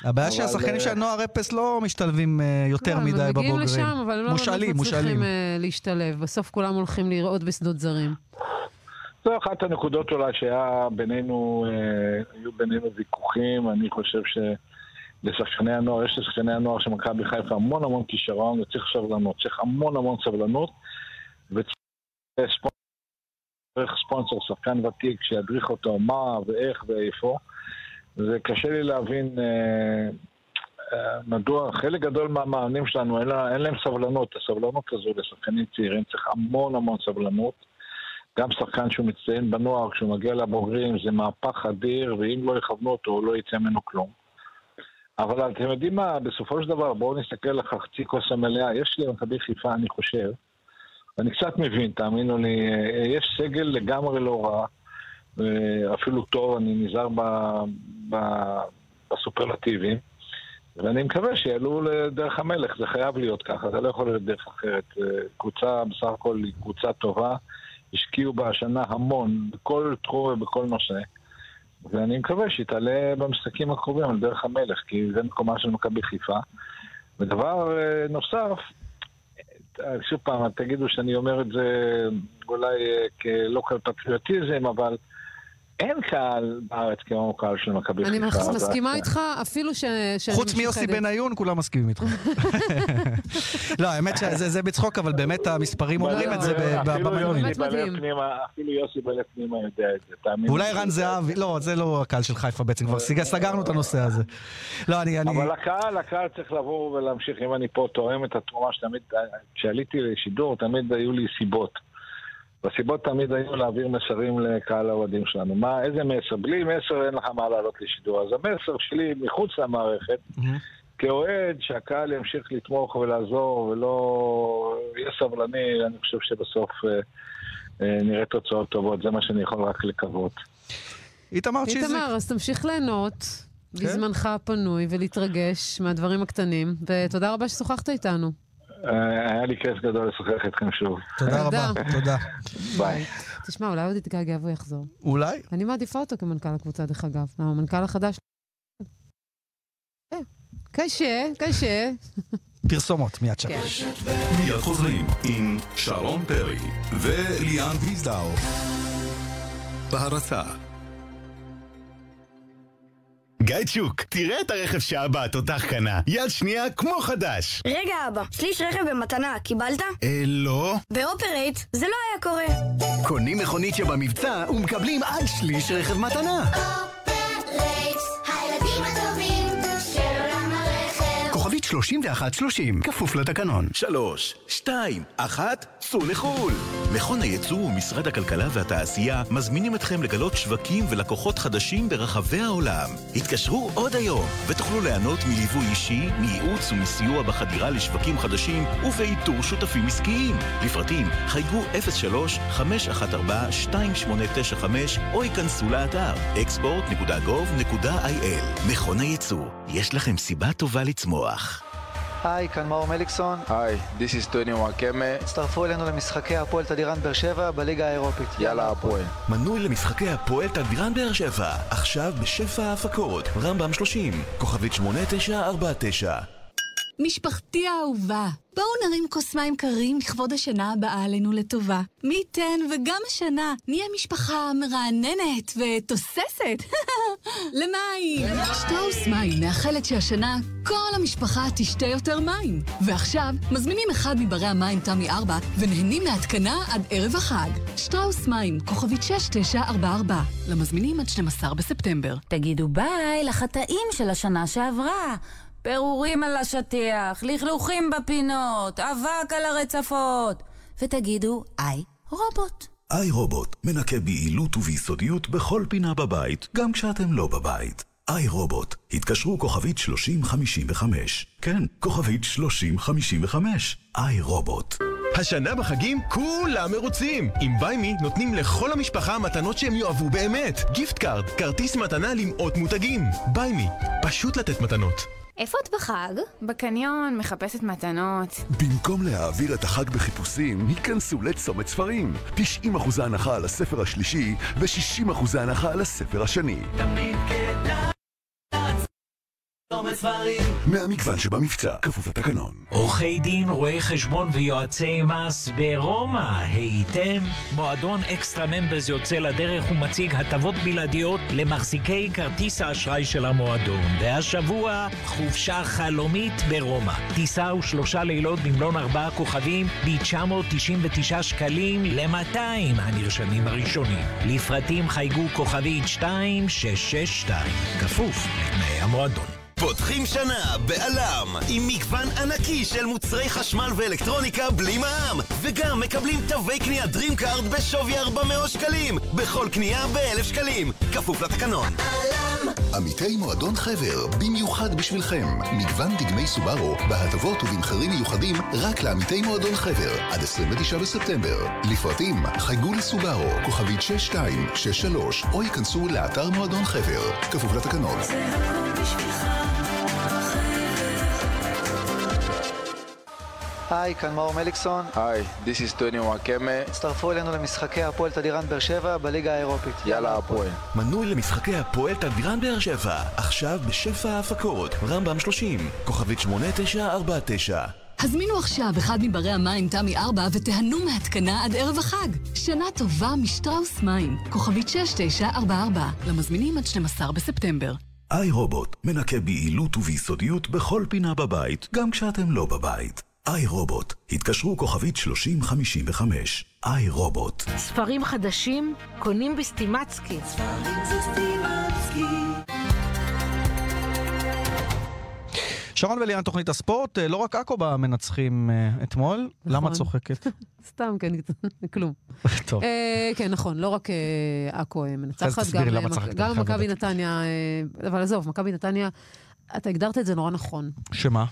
הבעיה שהשחקנים אה, של הנוער אפס לא משתלבים אה, יותר לא, מדי בבוגרים. הם מגיעים לשם, אבל לא מושאלים, מצליחים להשתלב. בסוף כולם הולכים לראות בשדות זרים. זו אחת הנקודות אולי שהיה בינינו, היו בינינו ויכוחים, אני חושב ש... לשחקני הנוער, יש לשחקני הנוער של מכבי חיפה המון המון כישרון, וצריך סבלנות, צריך המון המון סבלנות, וצריך דרך ספונסר, שחקן ותיק, שידריך אותו מה ואיך ואיפה. זה קשה לי להבין אה, אה, מדוע חלק גדול מהמאמנים שלנו אין, לה, אין להם סבלנות. הסבלנות הזו לשחקנים צעירים צריך המון המון סבלנות. גם שחקן שהוא מצטיין בנוער, כשהוא מגיע לבוגרים, זה מהפך אדיר, ואם לא יכוונו אותו, לא יצא ממנו כלום. אבל אתם יודעים מה, בסופו של דבר, בואו נסתכל על חצי כוס המלאה. יש לי במכבי חיפה, אני חושב, ואני קצת מבין, תאמינו לי, אה, יש סגל לגמרי לא רע, אה, אפילו טוב, אני נזהר ב, ב, בסופרלטיבים, ואני מקווה שיעלו לדרך המלך, זה חייב להיות ככה, זה לא יכול להיות דרך אחרת. אה, קבוצה, בסך הכל היא קבוצה טובה, השקיעו בה השנה המון, בכל תחום ובכל נושא. ואני מקווה שהיא תעלה במשחקים הקרובים על דרך המלך, כי זה מקומה של מכבי חיפה. ודבר נוסף, שוב פעם, תגידו שאני אומר את זה אולי אה, כלא כל פטריוטיזם, אבל אין קהל בארץ כמו קהל של מכבי חיפה. אני מסכימה איתך, אפילו ש... חוץ מיוסי. בניון, כולם מסכימים איתך. לא, האמת שזה זה בצחוק, אבל באמת המספרים אומרים את זה ב- ב- אפילו במנויים. יוסי באמת בלב מדהים. פנימה- אפילו יוסי בלב פנימה יודע את זה, תאמין לי. ואולי רן זהבי, לא, זה לא הקהל של חיפה בעצם, כבר סג- סגרנו את הנושא הזה. לא, אני... אני- אבל הקהל, הקהל צריך לבוא ולהמשיך, אם אני פה תורם את התרומה שתמיד, כשעליתי לשידור, תמיד היו לי סיבות. והסיבות תמיד היו להעביר מסרים לקהל האוהדים שלנו. מה, איזה מסר? בלי מסר אין לך מה לעלות לשידור. אז המסר שלי מחוץ למערכת, מהמם. כאוהד, שהקהל ימשיך לתמוך ולעזור ולא יהיה סבלני, אני חושב שבסוף אה, אה, נראה תוצאות טובות. זה מה שאני יכול רק לקוות. איתמר צ'יזיק. איתמר, אז תמשיך ליהנות כן. בזמנך הפנוי ולהתרגש מהדברים הקטנים, ותודה רבה ששוחחת איתנו. אה, היה לי כיף גדול לשוחח איתכם שוב. תודה רבה, תודה. ביי. תשמע, אולי עוד יתגעגע והוא יחזור. אולי? אני מעדיפה אותו כמנכ"ל הקבוצה, דרך אגב. למה, המנכ"ל החדש... אה, קשה, קשה. פרסומות, מיד שם. כן. מיד חוזרים עם שרון פרי וליאן ויזדאו. בהרצה גיא צ'וק, תראה את הרכב שאבא התותח קנה. יד שנייה כמו חדש. רגע אבא, שליש רכב במתנה, קיבלת? אה, לא. באופרייט זה לא היה קורה. קונים מכונית שבמבצע ומקבלים עד שליש רכב מתנה. 3130, כפוף לתקנון. שלוש, שתיים, אחת, צאו לחו"ל. מכון הייצוא ומשרד הכלכלה והתעשייה מזמינים אתכם לגלות שווקים ולקוחות חדשים ברחבי העולם. התקשרו עוד היום ותוכלו ליהנות מליווי אישי, מייעוץ ומסיוע בחדירה לשווקים חדשים ובאיתור שותפים עסקיים. לפרטים חייגו 03-514-2895 או ייכנסו לאתר export.gov.il מכון הייצוא, יש לכם סיבה טובה לצמוח. היי, כאן מאור מליקסון. היי, this is טוני וואקמה, הצטרפו אלינו למשחקי הפועל תדירן באר שבע בליגה האירופית. יאללה הפועל. מנוי למשחקי הפועל תדירן באר שבע, עכשיו בשפע ההפקות, רמב"ם 30, כוכבית 8949. משפחתי האהובה, בואו נרים כוס מים קרים לכבוד השנה הבאה עלינו לטובה. מי ייתן וגם השנה נהיה משפחה מרעננת ותוססת. למים! שטראוס מים מאחלת שהשנה כל המשפחה תשתה יותר מים. ועכשיו מזמינים אחד מברי המים תמי 4 ונהנים מהתקנה עד ערב החג. שטראוס מים, כוכבית 6944, למזמינים עד 12 בספטמבר. תגידו ביי לחטאים של השנה שעברה. פירורים על השטיח, לכלוכים בפינות, אבק על הרצפות. ותגידו, היי, רובוט. איי רובוט מנקה ביעילות וביסודיות בכל פינה בבית, גם כשאתם לא בבית. איי רובוט, התקשרו כוכבית 3055. כן, כוכבית 3055. איי רובוט. השנה בחגים כולם מרוצים! עם BUYME נותנים לכל המשפחה מתנות שהם יאהבו באמת. gift card, כרטיס מתנה למאות מותגים. BUYME, פשוט לתת מתנות. איפה את בחג? בקניון, מחפשת מתנות. במקום להעביר את החג בחיפושים, היכנסו לצומת ספרים. 90% הנחה על הספר השלישי ו-60% הנחה על הספר השני. תמיד כדאי. מהמגוון שבמבצע, כפוף לתקנון. עורכי דין, רואי חשבון ויועצי מס ברומא, הייתם? מועדון אקסטרה ממברס יוצא לדרך ומציג הטבות בלעדיות למחזיקי כרטיס האשראי של המועדון. והשבוע, חופשה חלומית ברומא. טיסה ושלושה לילות במלון ארבעה כוכבים ב-999 שקלים ל-200 הנרשמים הראשונים. לפרטים חייגו כוכבית 2662, כפוף לתנאי המועדון. פותחים שנה בעלם עם מגוון ענקי של מוצרי חשמל ואלקטרוניקה בלי מע"מ וגם מקבלים תווי קנייה DreamCard בשווי 400 שקלים בכל קנייה ב-1,000 שקלים כפוף לתקנון עמיתי מועדון חבר, במיוחד בשבילכם. מגוון דגמי סובארו, בהטבות ובמחירים מיוחדים רק לעמיתי מועדון חבר, עד 29 בספטמבר. לפרטים, חייגו לסובארו, כוכבית 6263, או ייכנסו לאתר מועדון חבר, כפוף לתקנון. זה הכל היי, כאן מאור מליקסון. היי, this is טוני וואקמה. הצטרפו אלינו למשחקי הפועל תדירן באר שבע בליגה האירופית. יאללה הפועל. מנוי למשחקי הפועל תדירן באר שבע, עכשיו בשפע ההפקות, רמב"ם 30, כוכבית 8949. הזמינו עכשיו אחד מברי המים תמי 4 ותיהנו מהתקנה עד ערב החג. שנה טובה משטראוס מים, כוכבית 6944, למזמינים עד 12 בספטמבר. איי רובוט מנקה ביעילות וביסודיות בכל פינה בבית, גם כשאתם לא בבית. איי רובוט, התקשרו כוכבית 3055. איי רובוט. ספרים חדשים קונים בסטימצקי. ספרים. שרון וליאן, תוכנית הספורט, אה, לא רק עכו במנצחים אה, אתמול. למה את צוחקת? סתם, כן, כלום. טוב. אה, כן, נכון, לא רק עכו מנצחת, גם, מכבי. נתניה, אבל עזוב, מכבי נתניה, אתה הגדרת את זה נורא נכון. שמה?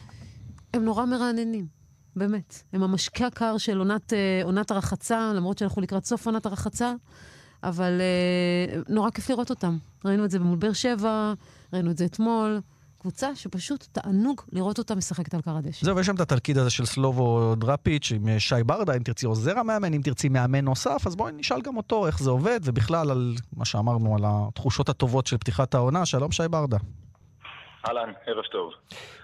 הם נורא מרעננים, באמת. הם המשקה הקר של עונת, אה, עונת הרחצה, למרות שאנחנו לקראת סוף עונת הרחצה, אבל אה, נורא כיף לראות אותם. ראינו את זה מול באר שבע, ראינו את זה אתמול. קבוצה שפשוט תענוג לראות אותה משחקת על קר הדשא. זהו, יש שם את התלכיד הזה של סלובו דראפיץ' עם אה, שי ברדה, אם תרצי עוזר המאמן, אם תרצי מאמן נוסף, אז בואי נשאל גם אותו איך זה עובד, ובכלל על מה שאמרנו, על התחושות הטובות של פתיחת העונה. שלום, שי ברדה. אהלן, ערב טוב.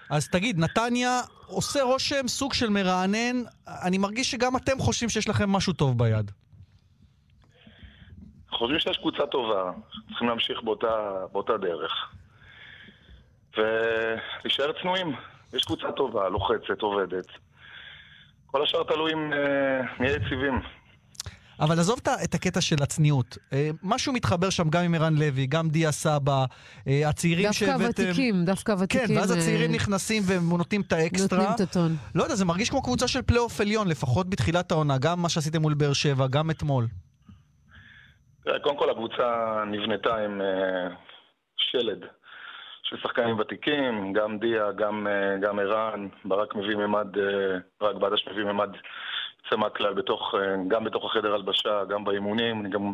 אז תגיד, נתניה עושה רושם סוג של מרענן, אני מרגיש שגם אתם חושבים שיש לכם משהו טוב ביד. חושבים שיש קבוצה טובה, צריכים להמשיך באותה, באותה דרך. ולהישאר צנועים. יש קבוצה טובה, לוחצת, עובדת. כל השאר תלוי אם אה, נהיה יציבים. אבל עזוב את הקטע של הצניעות. אה, משהו מתחבר שם גם עם ערן לוי, גם דיה סבא, אה, הצעירים דווקא שהבאתם... הוותיקים, דווקא הוותיקים. כן, ואז אה, הצעירים נכנסים ונותנים את האקסטרה. נותנים את הטון. לא יודע, זה מרגיש כמו קבוצה של פלייאוף עליון, לפחות בתחילת העונה, גם מה שעשיתם מול באר שבע, גם אתמול. קודם כל הקבוצה נבנתה עם שלד של שחקנים ותיקים, גם דיה, גם, גם ערן, ברק מביא ממד, ברק בדש מביא ממד יוצא מהכלל בתוך, אה, גם בתוך החדר הלבשה, גם באימונים, אני גם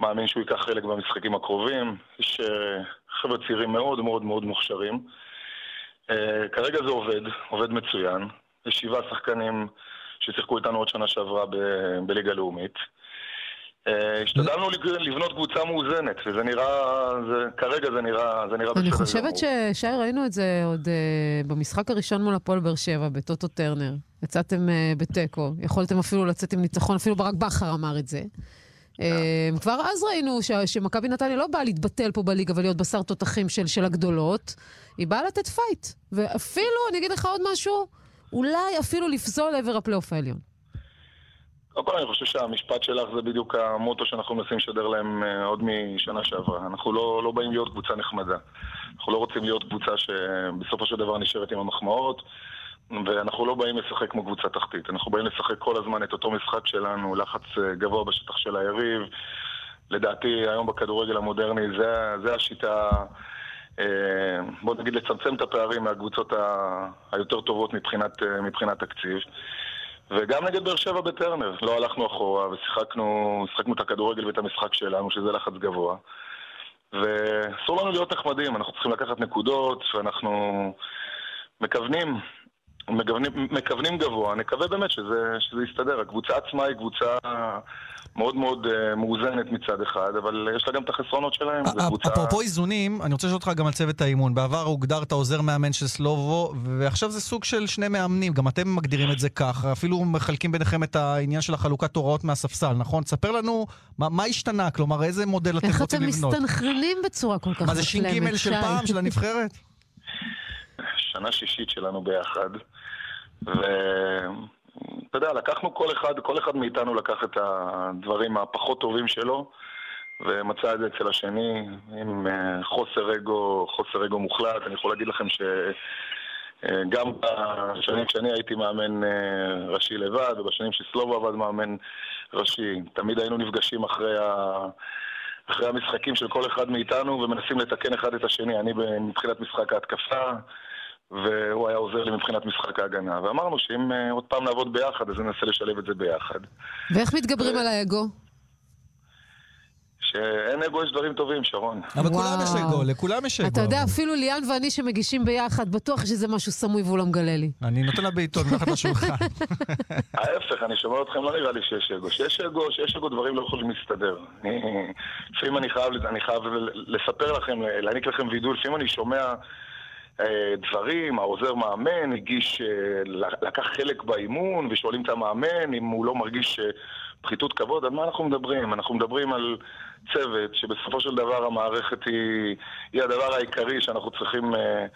מאמין שהוא ייקח חלק במשחקים הקרובים. יש אה, חבר'ה צעירים מאוד מאוד מאוד מוכשרים. אה, כרגע זה עובד, עובד מצוין. יש שבעה שחקנים ששיחקו איתנו עוד שנה שעברה ב- בליגה לאומית. השתדלנו לבנות קבוצה מאוזנת, וזה נראה, זה, כרגע זה נראה, זה נראה אני בסדר חושבת גמור. ששי, ראינו את זה עוד אה, במשחק הראשון מול הפועל באר שבע, בטוטו טרנר. יצאתם אה, בתיקו, יכולתם אפילו לצאת עם ניצחון, אפילו ברק בכר אמר את זה. אה, כבר אז ראינו ש- שמכבי נתניה לא באה להתבטל פה בליגה ולהיות בשר תותחים של, של הגדולות, היא באה לתת פייט. ואפילו, אני אגיד לך עוד משהו, אולי אפילו לפסול לעבר הפלייאוף העליון. קודם כל אני חושב שהמשפט שלך זה בדיוק המוטו שאנחנו מנסים לשדר להם אה, עוד משנה שעברה. אנחנו לא, לא באים להיות קבוצה נחמדה. אנחנו לא רוצים להיות קבוצה שבסופו של דבר נשארת עם המחמאות, ואנחנו לא באים לשחק כמו קבוצה תחתית. אנחנו באים לשחק כל הזמן את אותו משחק שלנו, לחץ אה, גבוה בשטח של היריב. לדעתי היום בכדורגל המודרני זה, זה השיטה, אה, בוא נגיד לצמצם את הפערים מהקבוצות ה- היותר טובות מבחינת, אה, מבחינת תקציב. וגם נגד באר שבע בטרנר, לא הלכנו אחורה ושיחקנו שיחקנו את הכדורגל ואת המשחק שלנו, שזה לחץ גבוה. ואסור לנו להיות נחמדים, אנחנו צריכים לקחת נקודות, ואנחנו מכוונים, מכוונים, מכוונים גבוה. נקווה באמת שזה, שזה יסתדר. הקבוצה עצמה היא קבוצה מאוד מאוד אה, מאוזנת מצד אחד, אבל יש לה גם את החסרונות שלהם. קבוצה... אפרופו איזונים, אני רוצה לשאול אותך גם על צוות האימון. בעבר הוגדרת עוזר מאמן של סלובו, ועכשיו זה סוג של שני מאמנים, גם אתם מגדירים את זה כך, אפילו מחלקים ביניכם את העניין של החלוקת הוראות מהספסל, נכון? תספר לנו מה, מה השתנה, כלומר איזה מודל אתם איך רוצים אתם לבנות. מסתנכרנים בצורה כל כך מה זה ש"ג של? פעם, של הנבחרת? שנה שישית שלנו ביחד. ואתה יודע, לקחנו כל אחד, כל אחד מאיתנו לקח את הדברים הפחות טובים שלו, ומצא את זה אצל השני עם אה, חוסר אגו, חוסר אגו מוחלט. אני יכול להגיד לכם ש... אה, גם בשנים שאני הייתי מאמן אה, ראשי לבד, ובשנים שסלובו עבד מאמן ראשי, תמיד היינו נפגשים אחרי, ה... אחרי המשחקים של כל אחד מאיתנו ומנסים לתקן אחד את השני. אני מבחינת משחק ההתקפה, והוא היה עוזר לי מבחינת משחק ההגנה. ואמרנו שאם אה, עוד פעם נעבוד ביחד, אז ננסה לשלב את זה ביחד. ואיך מתגברים על האגו? שאין אגו יש דברים טובים, שרון. אבל כולם. יש אגו, לכולם יש אגו. אתה יודע. אפילו ליאן ואני שמגישים ביחד, בטוח שזה משהו סמוי והוא לא מגלה לי. אני נותן לה בעיתון מתחת לשולחן. ההפך, אני שומע אתכם, לא נראה לי שיש אגו. שיש אגו, שיש אגו, דברים לא יכולים להסתדר. לפעמים אני חייב, לספר לכם, להעניק לכם וידוי, לפעמים אני שומע דברים, העוזר מאמן הגיש, אה, לקח חלק באימון, ושואלים את המאמן אם הוא לא מרגיש אה, פחיתות כבוד, על מה אנחנו מדברים? אנחנו מדברים על צוות שבסופו של דבר המערכת היא, היא הדבר העיקרי שאנחנו צריכים... אה,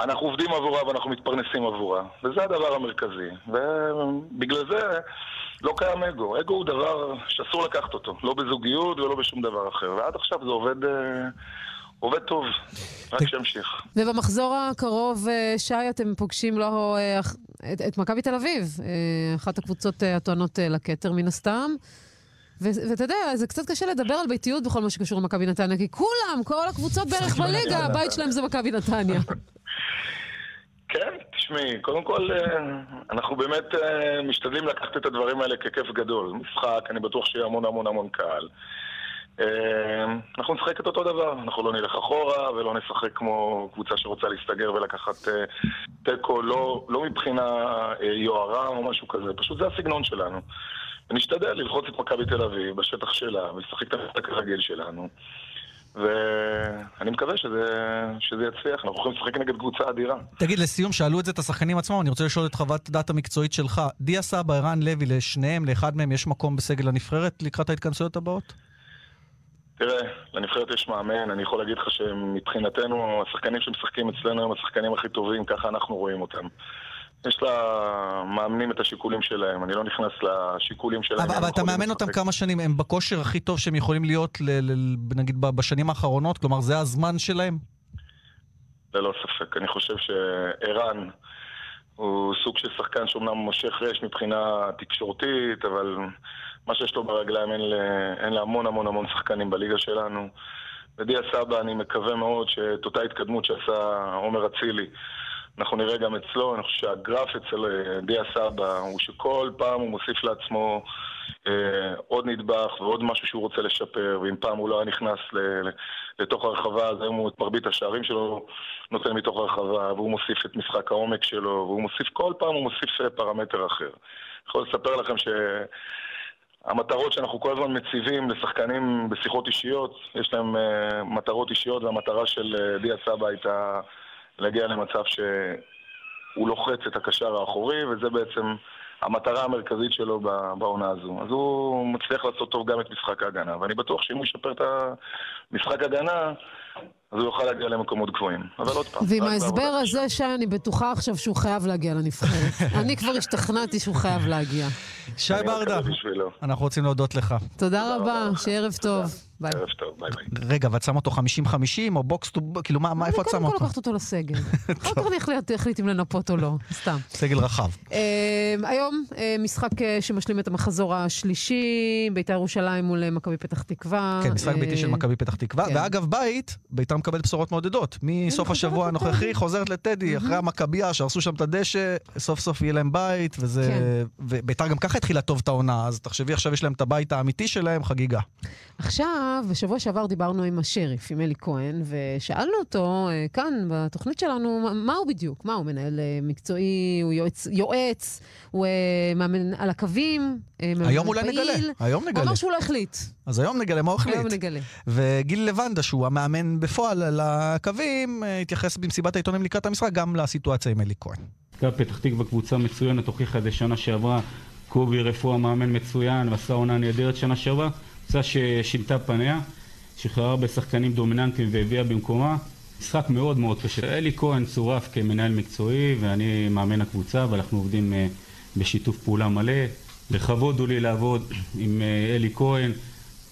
אנחנו עובדים עבורה ואנחנו מתפרנסים עבורה, וזה הדבר המרכזי. ובגלל זה לא קיים אגו. אגו הוא דבר שאסור לקחת אותו, לא בזוגיות ולא בשום דבר אחר. ועד עכשיו זה עובד, אה, עובד טוב, רק שימשיך. ובמחזור הקרוב, אה, שי, אתם פוגשים לא, את, את מכבי תל אביב, אה, אחת הקבוצות הטוענות לכתר מן הסתם. ואתה יודע, זה קצת קשה לדבר על ביתיות בכל מה שקשור למכבי נתניה, כי כולם, כל הקבוצות בערך בליגה, הבית שלהם זה מכבי נתניה. כן, תשמעי, קודם כל, אנחנו באמת משתדלים לקחת את הדברים האלה ככיף גדול. משחק, אני בטוח שיהיה המון המון המון קהל. אה, אנחנו נשחק את אותו דבר, אנחנו לא נלך אחורה ולא נשחק כמו קבוצה שרוצה להסתגר ולקחת אה, תיקו, לא, לא מבחינה אה, יוהרה או משהו כזה, פשוט זה הסגנון שלנו. ונשתדל ללחוץ את מכבי תל אביב בשטח שלה ולשחק את המשחק הרגיל שלנו. ואני מקווה שזה, שזה יצליח, אנחנו יכולים לשחק נגד קבוצה אדירה. תגיד, לסיום, שאלו את זה את השחקנים עצמם, אני רוצה לשאול את חוות הדעת המקצועית שלך. דיה סבא, ערן לוי, לשניהם, לאחד מהם יש מקום בסגל הנבחרת לקראת ההתכנסויות הבאות? תראה, לנבחרת יש מאמן, אני יכול להגיד לך שמבחינתנו, השחקנים שמשחקים אצלנו הם השחקנים הכי טובים, ככה אנחנו רואים אותם. יש למאמנים את השיקולים שלהם, אני לא נכנס לשיקולים שלהם. אבל, אבל אתה מאמן אותם לשחק. כמה שנים, הם בכושר הכי טוב שהם יכולים להיות, ל, ל, נגיד, בשנים האחרונות? כלומר, זה הזמן שלהם? ללא ספק. אני חושב שערן הוא סוג של שחקן שאומנם מושך רש מבחינה תקשורתית, אבל מה שיש לו ברגליים אין, ל- אין להמון המון המון שחקנים בליגה שלנו. ודיה סבא, אני מקווה מאוד שאת אותה התקדמות שעשה עומר אצילי, אנחנו נראה גם אצלו. אני חושב שהגרף אצל אה, דיה סבא הוא שכל פעם הוא מוסיף לעצמו אה, עוד נדבך ועוד משהו שהוא רוצה לשפר, ואם פעם הוא לא היה נכנס ל- ל- לתוך הרחבה, אז היום הוא את מרבית השערים שלו נותן מתוך הרחבה, והוא מוסיף את משחק העומק שלו, והוא מוסיף, כל פעם הוא מוסיף אה, פרמטר אחר. אני יכול לספר לכם ש... המטרות שאנחנו כל הזמן מציבים לשחקנים בשיחות אישיות, יש להם uh, מטרות אישיות, והמטרה של uh, דיה סבא הייתה להגיע למצב שהוא לוחץ את הקשר האחורי, וזה בעצם המטרה המרכזית שלו בעונה הזו. אז הוא מצליח לעשות טוב גם את משחק ההגנה, ואני בטוח שאם הוא ישפר את המשחק הגנה, אז הוא יוכל להגיע למקומות גבוהים. אבל עוד פעם... ועם ההסבר הזה, שי, אני בטוחה עכשיו שהוא חייב להגיע לנבחרת. אני כבר השתכנעתי שהוא חייב להגיע. שי אני ברדה. אנחנו רוצים להודות לך. תודה רבה, שיהיה ערב טוב. ביי. ערב טוב, ביי ביי. רגע, ואת שם אותו 50-50 או box to... כאילו, מה, מה איפה את קודם שמה כל אותו? לקחת אותו לסגל. אחר כך אני אחליט- אם לנפות או לא, סתם. סגל רחב. אה, היום אה, משחק אה, שמשלים את המחזור השלישי, בית"ר ירושלים מול אה, מכבי פתח תקווה. כן, משחק ביתי של מכבי פתח תקווה. כן. ואגב, בית, ביתר מקבלת בשורות מעודדות. מסוף השבוע הנוכחי חוזרת לטדי, אחרי המכבייה שהרסו שם את הדשא, סוף סוף יהיה להם בית, וזה... כן. וביתר גם ככה התחילה טוב את העונה, אז תחשבי עכשיו יש להם את הבית האמיתי שלהם, חגיגה. עכשיו, בשבוע שעבר דיברנו עם השריף, עם אלי כהן, ושאלנו אותו אה, כאן בתוכנית שלנו, מה- הוא בדיוק? מה הוא מנהל אה, מקצועי, הוא יועץ, יועץ הוא אה, מאמן על הקווים, מאמן היום אולי פעיל. נגלה, היום הוא נגלה. אמר שהוא לא החליט. אז היום נגלה מה הוא החליט. היום נגלה. וגיל לבנדה, שהוא המאמן בפועל על הקווים, אה, התייחס במסיבת העיתונים לקראת המשחק גם לסיטואציה עם אלי כהן. מכבי פתח תקווה קבוצה מצוינת, הוכיחה את זה שנה שעברה. קובי רפואה מאמן מצוין, ועשה עונה נהדרת שנה שעברה. קבוצה ששינתה פניה, שחררה בשחקנים דומיננטיים והביאה במקומה. משחק מאוד מאוד קשה. אלי כהן צורף כמנהל מקצועי, ואני מאמן הקבוצה, ואנחנו עובדים אה, בשיתוף פעולה מלא. לכבוד הוא לי לעבוד עם אה, אלי כהן,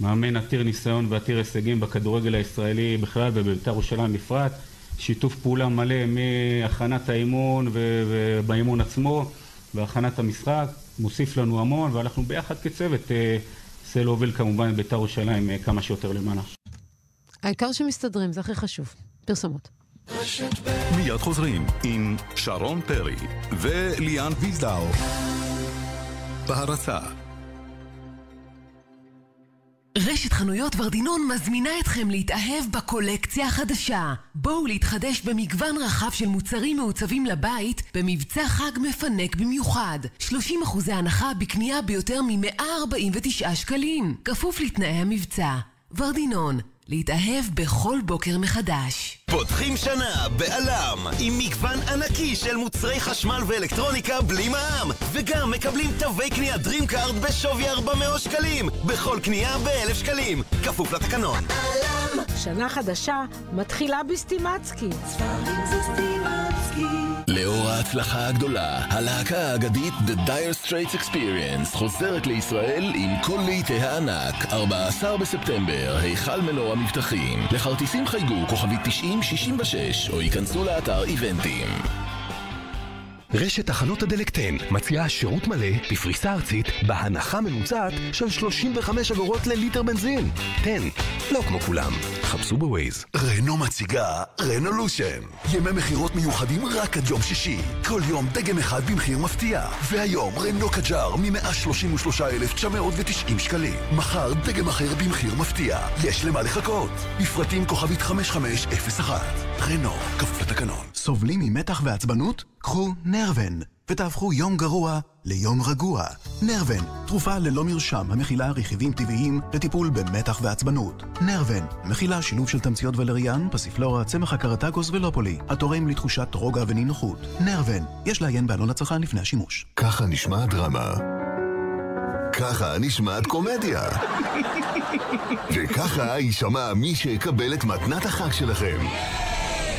מאמן עתיר ניסיון ועתיר הישגים בכדורגל הישראלי בכלל ובבית"ר ירושלים בפרט. שיתוף פעולה מלא מהכנת האימון ובאימון עצמו והכנת המשחק, מוסיף לנו המון ואנחנו ביחד כצוות אה, ננסה להוביל כמובן את בית"ר ירושלים אה, כמה שיותר למעלה. העיקר שמסתדרים, זה הכי חשוב. פרסומות. מיד חוזרים עם שרון פרי וליאן ויזדאו. בהרצה רשת חנויות ורדינון מזמינה אתכם להתאהב בקולקציה החדשה. בואו להתחדש במגוון רחב של מוצרים מעוצבים לבית במבצע חג מפנק במיוחד. 30% הנחה בקנייה ביותר מ-149 שקלים. כפוף לתנאי המבצע. ורדינון, להתאהב בכל בוקר מחדש. פותחים שנה בעלם עם מגוון ענקי של מוצרי חשמל ואלקטרוניקה בלי מע"מ. וגם מקבלים תווי קנייה DreamCard בשווי 400 שקלים. בכל קנייה ב-1,000 שקלים. כפוף לתקנון. עלם שנה חדשה מתחילה בסטימצקי. ספרים זה סטימצקי לאור ההצלחה הגדולה, הלהקה האגדית The Dire Straits Experience חוזרת לישראל עם כל לעיתי הענק, 14 בספטמבר, היכל מנור המבטחים. לכרטיסים חייגו כוכבית 9066 או ייכנסו לאתר איבנטים. רשת תחנות הדלק 10 מציעה שירות מלא בפריסה ארצית בהנחה ממוצעת של 35 אגורות לליטר בנזין. 10, לא כמו כולם. חפשו בווייז. רנו מציגה רנולושן. ימי מכירות מיוחדים רק עד יום שישי. כל יום דגם אחד במחיר מפתיע. והיום רנו קג'אר מ-133,990 שקלים. מחר דגם אחר במחיר מפתיע. יש למה לחכות. בפרטים כוכבית 5501. רנו, כפוף לתקנון. סובלים ממתח ועצבנות? קחו נרוון, ותהפכו יום גרוע ליום רגוע. נרוון, תרופה ללא מרשם המכילה רכיבים טבעיים לטיפול במתח ועצבנות. נרוון, מכילה שילוב של תמציות ולריאן, פסיפלורה, צמח הקרטגוס ולופולי, התורם לתחושת רוגע ונינוחות. נרוון, יש לעיין בעלון הצרכן לפני השימוש. ככה נשמעת דרמה. ככה נשמעת קומדיה. וככה יישמע מי שיקבל את מתנת החג שלכם.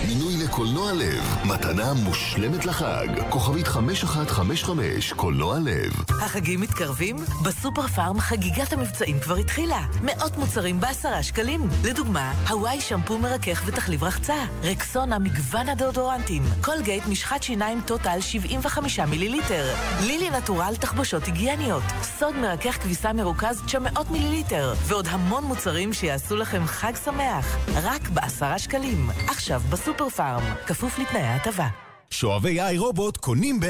מינוי לקולנוע לב, מתנה מושלמת לחג. כוכבית 5155, קולנוע לב. החגים מתקרבים? בסופר פארם חגיגת המבצעים כבר התחילה. מאות מוצרים בעשרה שקלים. לדוגמה, הוואי שמפו מרכך ותחליב רחצה. רקסונה מגוון הדאודורנטים. קולגייט משחת שיניים טוטל 75 מיליליטר. לילי נטורל תחבושות היגייניות. סוד מרכך כביסה מרוכז 900 מיליליטר. ועוד המון מוצרים שיעשו לכם חג שמח. רק בעשרה שקלים. עכשיו בסופר סופר פארם, כפוף לתנאי ההטבה. שואבי איי רובוט קונים ב...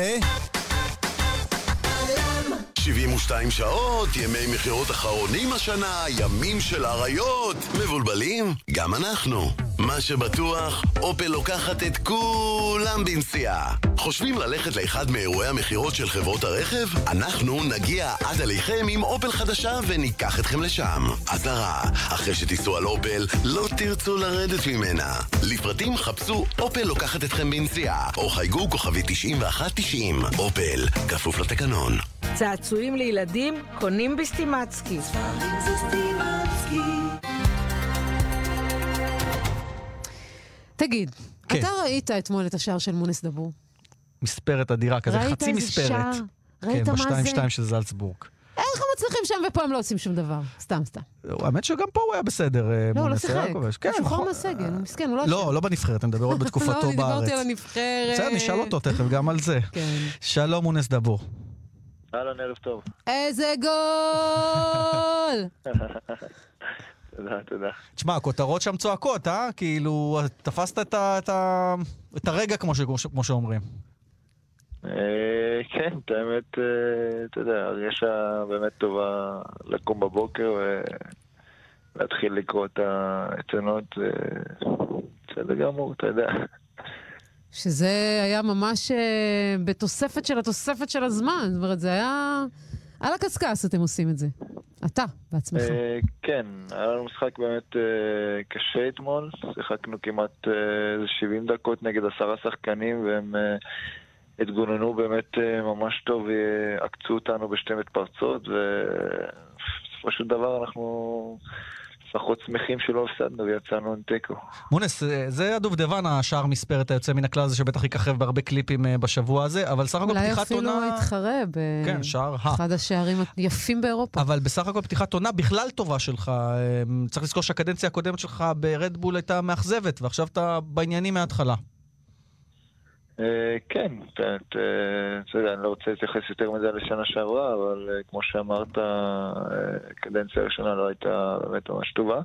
72 שעות, ימי מכירות אחרונים השנה, ימים של אריות. מבולבלים? גם אנחנו. מה שבטוח, אופל לוקחת את כולם בנסיעה. חושבים ללכת לאחד מאירועי המכירות של חברות הרכב? אנחנו נגיע עד אליכם עם אופל חדשה וניקח אתכם לשם. אזהרה, אחרי שתיסעו על אופל, לא תרצו לרדת ממנה. לפרטים חפשו אופל לוקחת אתכם בנסיעה, או חייגו כוכבי 9190. אופל, כפוף לתקנון. צעצועים לילדים קונים בסטימצקי. תגיד, כן. אתה ראית אתמול את השער של מונס דבור? מספרת אדירה כזה, ראית חצי איזה מספרת. שער? ראית כן, מה זה? בשתיים שתיים של זלצבורג. איך הם מצליחים שם ופה הם לא עושים שום דבר? סתם, סתם. האמת שגם פה הוא היה בסדר, אה, לא, הוא לא שיחק. כן, הוא שוחרר נכון. מהסגל, הוא מסכן, הוא לא... לא, לא בנבחרת, אני מדבר עוד בתקופתו לא, אני בארץ. דיברתי על הנבחרת. בסדר, נשאל אותו תכף גם על זה. כן. שלום מונס דבור. אהלן, ערב טוב. איזה גול! תודה, תודה. תשמע, הכותרות שם צועקות, אה? כאילו, תפסת את, ה, את, ה, את הרגע, כמו, ש, כמו שאומרים. אה, כן, את האמת, אה, אתה יודע, הרגשה באמת טובה לקום בבוקר ולהתחיל לקרוא את העיתונות. אה, בסדר גמור, אתה יודע. שזה היה ממש אה, בתוספת של התוספת של הזמן. זאת אומרת, זה היה... על הקשקש אתם עושים את זה. אתה בעצמך. אה, כן, היה לנו משחק באמת אה, קשה אתמול. שיחקנו כמעט אה, איזה 70 דקות נגד עשרה שחקנים, והם התגוננו באמת ממש טוב, ועקצו אותנו בשתי מתפרצות, ובסופו של דבר אנחנו לפחות שמחים שלא הפסדנו ויצאנו עם תיקו. מונס, אה, זה הדובדבן, השער מספרת היוצא מן הכלל הזה, שבטח יככב בהרבה קליפים אה, בשבוע הזה, אבל סך הכל אולי פתיחת עונה... אפילו יתחרה כן, שער ה. באחד השערים היפים באירופה. אבל בסך הכל פתיחת עונה בכלל טובה שלך. אה, צריך לזכור שהקדנציה הקודמת שלך ברדבול הייתה מאכזבת, ועכשיו אתה בעניינים מההתחלה. אה, כן, אני לא רוצה להתייחס יותר מדי לשנה שעברה, אבל אה, כמו שאמרת, אה, הקדנציה הראשונה לא הייתה באמת ממש טובה.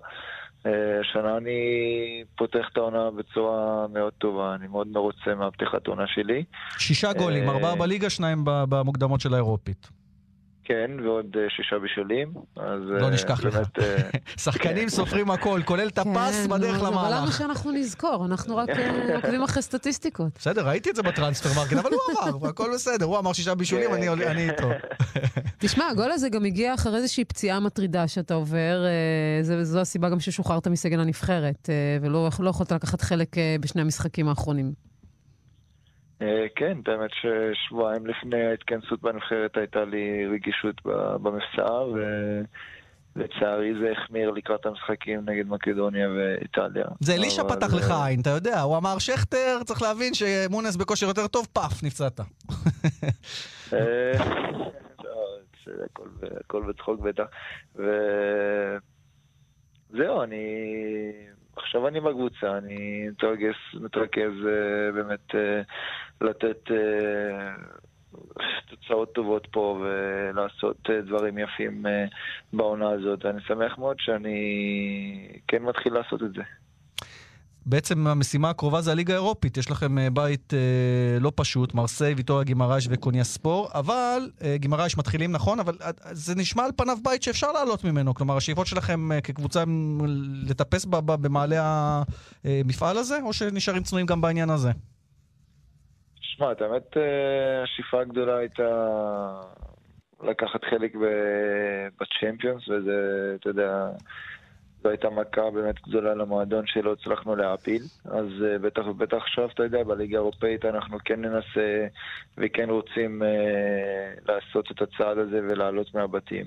השנה אני פותח את העונה בצורה מאוד טובה, אני מאוד מרוצה מהפתיחת העונה שלי. שישה גולים, ארבעה בליגה, שניים במוקדמות של האירופית. כן, ועוד אה, שישה בישולים. אז לא אה, נשכח לך. אה, שחקנים סופרים הכל, כולל את הפס כן, בדרך נו, אבל למה למהלך. שאנחנו נזכור? אנחנו רק עוקבים אחרי סטטיסטיקות. בסדר, ראיתי את זה ב Transfermarkt, אבל הוא אמר, והכל בסדר. הוא אמר שישה בישולים, כן, אני כן. אני איתו. תשמע, הגול הזה גם הגיע אחרי איזושהי פציעה מטרידה שאתה עובר, זה- זו הסיבה גם ששוחררת מסגל הנבחרת, ולא לא יכולת לקחת חלק בשני המשחקים האחרונים. אה, כן, באמת ששבועיים לפני ההתכנסות בנבחרת הייתה לי רגישות במבצע, ולצערי זה החמיר לקראת המשחקים נגד מקדוניה ואיטליה. זה אלישע אבל, פתח לך אה, עין, אתה יודע, הוא אמר שכטר, צריך להבין שמונס בכושר יותר טוב, פאף, נפצעת. אה, לא, הכל הכל בצחוק בטח. וזהו, אני... עכשיו אני בקבוצה, אני מתרגז, מתרכז אה, באמת אה, לתת אה, תוצאות טובות פה ולעשות דברים יפים בעונה הזאת. אני שמח מאוד שאני כן מתחיל לעשות את זה. בעצם המשימה הקרובה זה הליגה האירופית. יש לכם אה, בית אה, לא פשוט, מרסיי, ויטוריה גימרייש וקוניה ספור, אבל אה, גימרייש מתחילים נכון, אבל אה, זה נשמע על פניו בית שאפשר לעלות ממנו. כלומר, השאיפות שלכם אה, כקבוצה הם לטפס במעלה המפעל הזה, או שנשארים צנועים גם בעניין הזה? שמע, את האמת, אה, השאיפה הגדולה הייתה לקחת חלק בצ'מפיונס, וזה, אתה יודע, זו הייתה מכה באמת גדולה למועדון שלא הצלחנו להעפיל. אז אה, בטח ובטח עכשיו, אתה יודע, בליגה האירופאית אנחנו כן ננסה וכן רוצים אה, לעשות את הצעד הזה ולעלות מהבתים.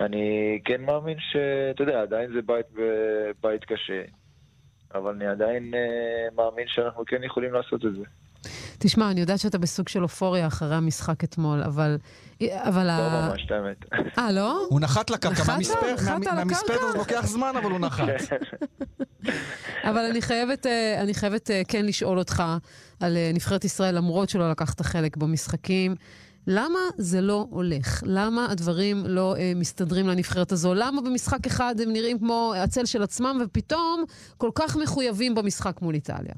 אני כן מאמין שאתה יודע, עדיין זה בית, בית קשה, אבל אני עדיין אה, מאמין שאנחנו כן יכולים לעשות את זה. תשמע, אני יודעת שאתה בסוג של אופוריה אחרי המשחק אתמול, אבל... אבל לא ה- ממש, את האמת. אה, לא? הוא נחת לקרקע נחת? מהמספר, נחת מה- על מהמספר? זה לוקח זמן, אבל הוא נחת. אבל אני חייבת, אה, אני חייבת אה, כן לשאול אותך על אה, נבחרת ישראל, למרות שלא לקחת חלק במשחקים. למה זה לא הולך? למה הדברים לא אה, מסתדרים לנבחרת הזו? למה במשחק אחד הם נראים כמו הצל של עצמם, ופתאום כל כך מחויבים במשחק מול איטליה?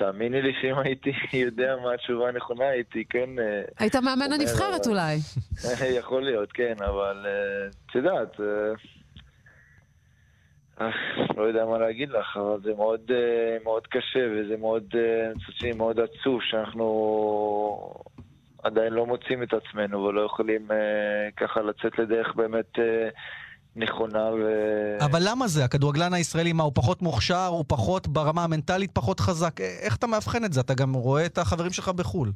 תאמיני לי שאם הייתי יודע מה התשובה הנכונה, הייתי כן... אה, היית מאמן הנבחרת אולי. יכול להיות, כן, אבל אה, את יודעת, אה, לא יודע מה להגיד לך, אבל זה מאוד, מאוד קשה וזה מאוד, חושב שזה מאוד עצוב שאנחנו עדיין לא מוצאים את עצמנו ולא יכולים ככה לצאת לדרך באמת נכונה ו... אבל למה זה? הכדורגלן הישראלי, מה, הוא פחות מוכשר, הוא פחות ברמה המנטלית פחות חזק? אה, איך אתה מאבחן את זה? אתה גם רואה את החברים שלך בחו"ל.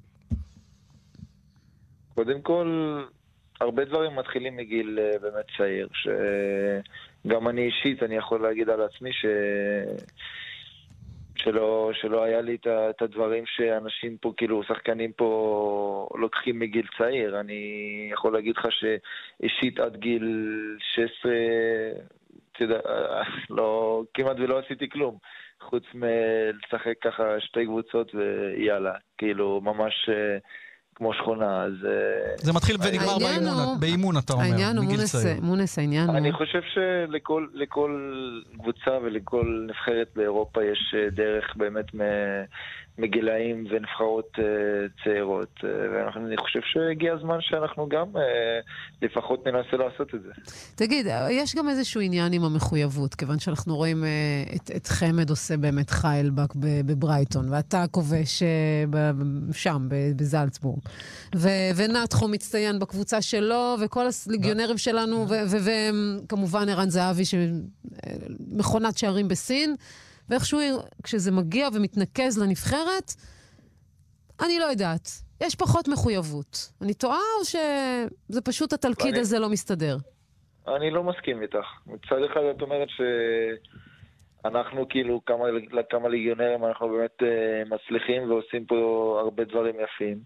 קודם כל, הרבה דברים מתחילים מגיל אה, באמת צעיר, שגם אני אישית, אני יכול להגיד על עצמי ש... שלא, שלא היה לי את, את הדברים שאנשים פה, כאילו, שחקנים פה לוקחים מגיל צעיר. אני יכול להגיד לך שאישית עד גיל 16, אתה יודע, לא, כמעט ולא עשיתי כלום. חוץ מלשחק ככה שתי קבוצות ויאללה, כאילו, ממש אה, כמו שכונה, אז... אה, זה מתחיל ונגמר באימון, הוא- באימון, אתה אומר, העניין הוא, מגיל מונס, צעיר. מונס, העניין הוא... אני חושב שלכל לכל קבוצה ולכל נבחרת באירופה יש אה, דרך באמת מגילאים ונבחרות אה, צעירות. אה, ואני חושב שהגיע הזמן שאנחנו גם אה, לפחות ננסה לעשות את זה. תגיד, יש גם איזשהו עניין עם המחויבות, כיוון שאנחנו רואים את, את חמד עושה באמת חיילבק ב- בברייטון, ואתה כובש שם, בזלצבורג. ונתחו מצטיין בקבוצה שלו, וכל הליגיונרים שלנו, וכמובן ערן זהבי, שמכונת שערים בסין, ואיכשהו כשזה מגיע ומתנקז לנבחרת, אני לא יודעת. יש פחות מחויבות. אני טועה או שזה פשוט התלכיד הזה לא מסתדר? אני לא מסכים איתך. מצד אחד את אומרת שאנחנו כאילו כמה, כמה ליגיונרים אנחנו באמת אה, מצליחים ועושים פה הרבה דברים יפים.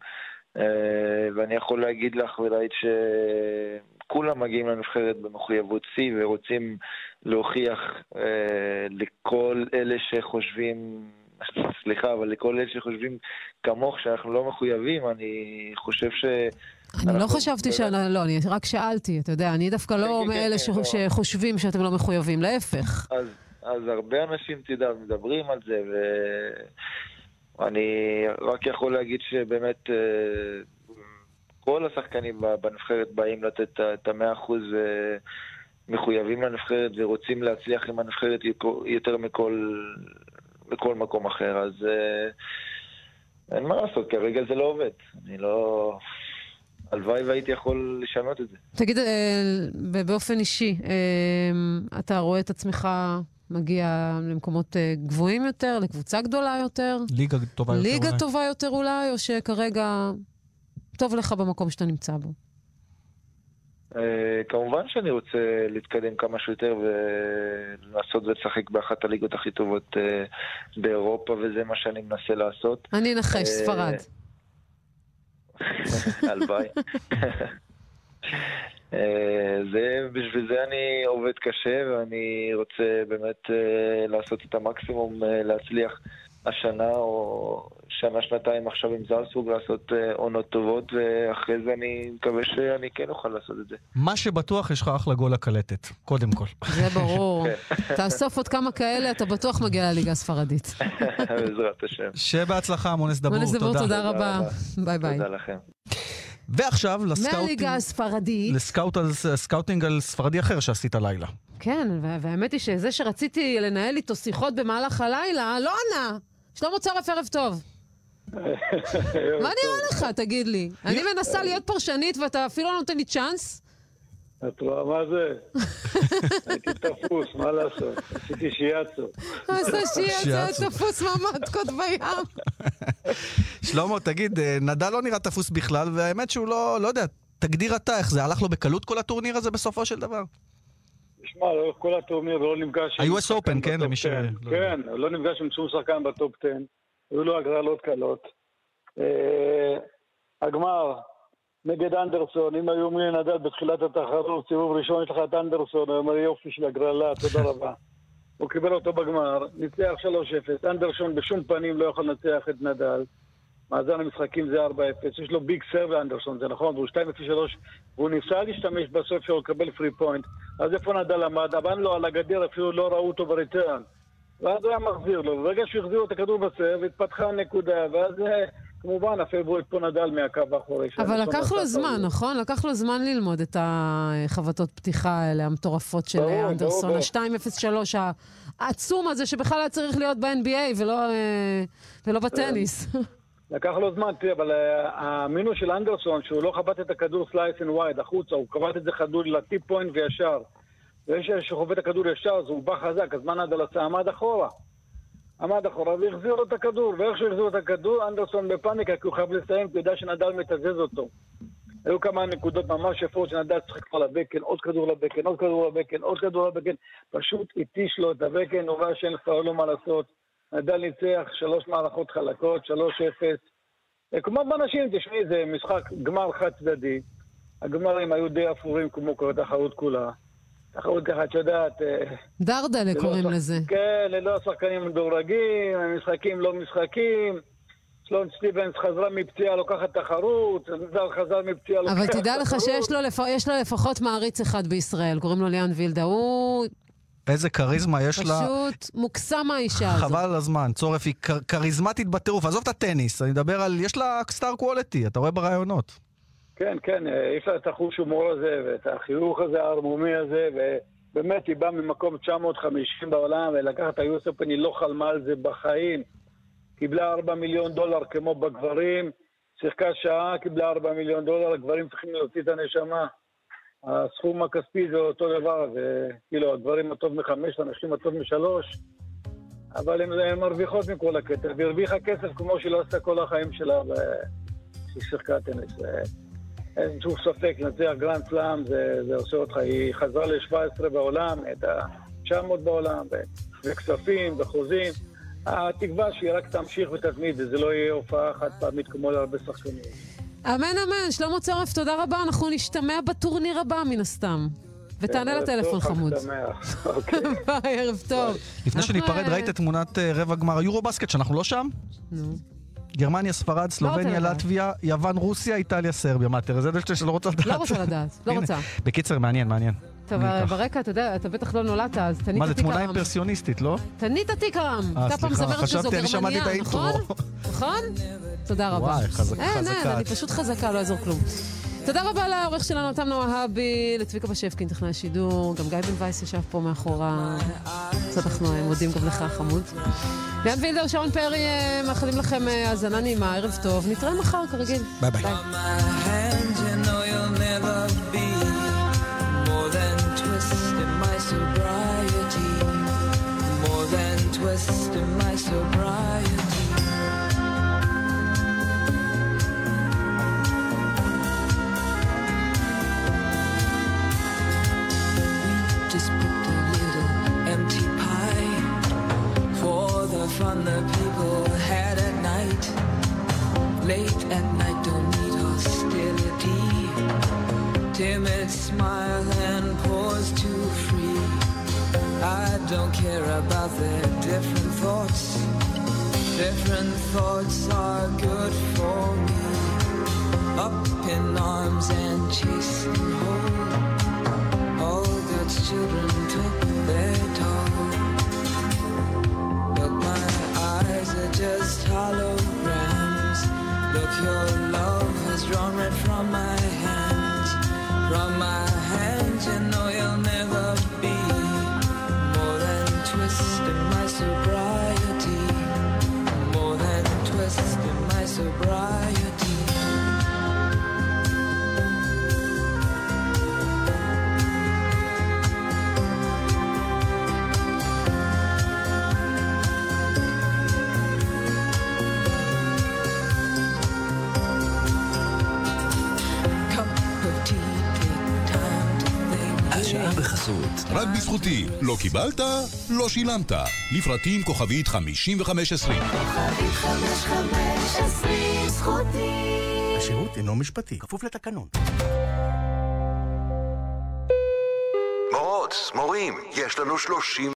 אה, ואני יכול להגיד לך ולהעיד שכולם מגיעים לנבחרת במחויבות שיא ורוצים להוכיח אה, לכל אלה שחושבים, סליחה, אבל לכל אלה שחושבים כמוך שאנחנו לא מחויבים, אני חושב ש... אני לא חשבתי שאני, לא, אני רק שאלתי, אתה יודע, אני דווקא לא כן, כן, מאלה כן, ש- לא. שחושבים שאתם לא מחויבים, להפך. אז, אז הרבה אנשים, יודע, מדברים על זה, ואני רק יכול להגיד שבאמת אה, כל השחקנים בנבחרת באים לתת את המאה אחוז מחויבים לנבחרת ורוצים להצליח עם הנבחרת יותר מכל, מכל מקום אחר, אז אין מה לעשות, כרגע זה לא עובד. אני לא... הלוואי והייתי יכול לשנות את זה. תגיד, באופן אישי, אתה רואה את עצמך מגיע למקומות גבוהים יותר, לקבוצה גדולה יותר? ליגה טובה יותר ליגה אולי. טובה יותר אולי, או שכרגע טוב לך במקום שאתה נמצא בו? כמובן שאני רוצה להתקדם כמה שיותר ולעשות ולשחק באחת הליגות הכי טובות באירופה, וזה מה שאני מנסה לעשות. אני אנחש, ספרד. הלוואי. זה, בשביל זה אני עובד קשה ואני רוצה באמת לעשות את המקסימום להצליח השנה או שנה, שנתיים עכשיו עם זלסבורג לעשות עונות טובות ואחרי זה אני מקווה שאני כן אוכל לעשות את זה. מה שבטוח, יש לך אחלה גול לקלטת, קודם כל. זה ברור. תאסוף עוד כמה כאלה, אתה בטוח מגיע לליגה הספרדית. בעזרת השם. שיהיה בהצלחה, מואנס דבור, מואנס דבור, תודה רבה. ביי ביי. תודה לכם. ועכשיו מהליגה הספרדית. לסקאוטינג על ספרדי אחר שעשית לילה. כן, והאמת היא שזה שרציתי לנהל איתו שיחות במהלך הלילה, לא ענה. שלמה צורף, ערב טוב. מה נראה לך, תגיד לי? אני מנסה להיות פרשנית ואתה אפילו לא נותן לי צ'אנס? את רואה מה זה? הייתי תפוס, מה לעשות? עשיתי שיאצו. עשה שיאצו, תפוס מהמטקות בים. שלמה, תגיד, נדל לא נראה תפוס בכלל, והאמת שהוא לא, לא יודע, תגדיר אתה איך זה, הלך לו בקלות כל הטורניר הזה בסופו של דבר? תשמע, לאורך כל הטורניר לא נפגש... ה-US Open, כן, למי ש... כן, לא נפגש עם שום שחקן בטופ 10. היו לו הגרלות קלות. הגמר נגד אנדרסון, אם היו אומרים לנדל בתחילת התחרות, סיבוב ראשון יש לך את אנדרסון, הוא אומר יופי של הגרלה, תודה רבה. הוא קיבל אותו בגמר, ניצח 3-0, אנדרסון בשום פנים לא יכול לנצח את נדל. מאזן המשחקים זה 4-0, יש לו big serve לאנדרסון, זה נכון, והוא 2-3, והוא ניסה להשתמש בסוף שלו לקבל free point. אז איפה נדאל עמד? עמד לו על הגדר, אפילו לא ראו אותו ב return. ואז הוא היה מחזיר לו, וברגע שהחזירו את הכדור ב serve, התפתחה הנקודה, ואז כמובן הפעילו את פה נדאל מהקו האחורי. אבל לקח לו זמן, נכון? לקח לו זמן ללמוד את החבטות פתיחה האלה, המטורפות של אנדרסון, ה-2-0-3 העצום הזה, שבכלל היה צריך להיות ב-NBA ולא בטניס. לקח לו זמן, תראה, אבל המינוס של אנדרסון, שהוא לא חבט את הכדור slice and wide החוצה, הוא חבט את זה חדור ל T point וישר. ויש שחובט את הכדור ישר, אז הוא בא חזק, אז מה נדאל עשה? עמד אחורה. עמד אחורה והחזיר לו את הכדור, ואיך שהוא החזיר את הכדור, אנדרסון בפאניקה, כי הוא חייב לסיים, כי הוא יודע שנדאל מתזז אותו. היו כמה נקודות ממש יפות שנדאל שיחק כבר ל backhand, עוד כדור ל backhand, עוד כדור ל backhand, עוד כדור ל backhand, פשוט התיש לו את הבקן, הוא ראה שאין כבר לא מה לעשות. נדל ניצח שלוש מערכות חלקות, שלוש אפס. כמו באנשים, תשמעי, זה משחק גמר חד צדדי. הגמרים היו די אפורים כמו כל התחרות כולה. תחרות ככה, את יודעת... דרדלה קוראים שח... לזה. כן, ללא השחקנים מדורגים, משחקים לא משחקים. שלון סטיבנס חזרה מפציעה, לוקחת תחרות, נזר חזר מפציעה, לוקחת. תחרות. אבל תדע לך שיש לו, לפ... לו לפחות מעריץ אחד בישראל, קוראים לו ליאן וילדה. הוא... איזה כריזמה יש לה. פשוט מוקסם האישה הזאת. חבל על הזמן. צורף היא כריזמטית בטירוף. עזוב את הטניס, אני מדבר על... יש לה סטאר קוולטי, אתה רואה ברעיונות. כן, כן, יש לה את החוש הומור הזה, ואת החיוך הזה, הערמומי הזה, ובאמת היא באה ממקום 950 בעולם, ולקחת את היוספן, היא לא חלמה על זה בחיים. קיבלה 4 מיליון דולר כמו בגברים, שיחקה שעה, קיבלה 4 מיליון דולר, הגברים צריכים להוציא את הנשמה. הסכום הכספי זה אותו דבר, וכאילו, הגברים הטוב מחמש, הנשים הטוב משלוש, אבל הן מרוויחות מכל הקטע, והרוויחה כסף כמו שהיא לא עשתה כל החיים שלה, כשהיא שיחקה טניס. אין שום ספק, לנצח גרנד סלאם זה, זה עושה אותך, היא חזרה ל-17 בעולם, את ה-900 בעולם, וכספים וחוזים. התקווה שהיא רק תמשיך ותתמיד, וזה לא יהיה הופעה חד פעמית כמו להרבה שחקנים. אמן אמן, שלמה צורף, תודה רבה, אנחנו נשתמע בטורניר הבא מן הסתם. ותענה לטלפון חמוד. ביי, ערב טוב. לפני שניפרד, ראית את תמונת רבע גמר היורו בסקט, שאנחנו לא שם? נו. גרמניה, ספרד, סלובניה, לטביה, יוון, רוסיה, איטליה, סרביה. מה, תראה, זה דשתי שלא רוצה לדעת. לא רוצה לדעת, לא רוצה. בקיצר, מעניין, מעניין. טוב, ברקע, אתה יודע, אתה בטח לא נולדת, אז טניטה טיקארם. מה, זו תמונה אימפרסיוניסטית, לא? טניטה טיקארם. אה, הייתה פעם זמרת כזו גרמניה, נכון? נכון? תודה רבה. וואי, חזקה. אין, אין, אני פשוט חזקה, לא יעזור כלום. תודה רבה לעורך שלנו, תם נוהבי, לצביקה בשפקין, טכנאי השידור, גם גיא בן וייס ישב פה מאחורה. אז אנחנו אה, מודים גם לך, חמוד. ליאן וילדר, שרון פרי, אה, מאחלים לכם אה, האזנה נעימה, ערב טוב. נתראה מחר, כרגיל. ביי ביי. more than twist in my sobriety, Timid smile and pause too free. I don't care about their different thoughts. Different thoughts are good for me. Up in arms and chasing home. All God's children took their toll. But my eyes are just holograms. Look, your בזכותי. לא קיבלת? לא שילמת. לפרטים כוכבית 5520. כוכבית חמש חמש עשרים זכותי. השירות אינו משפטי, כפוף לתקנון. מורות, מורים, יש לנו 30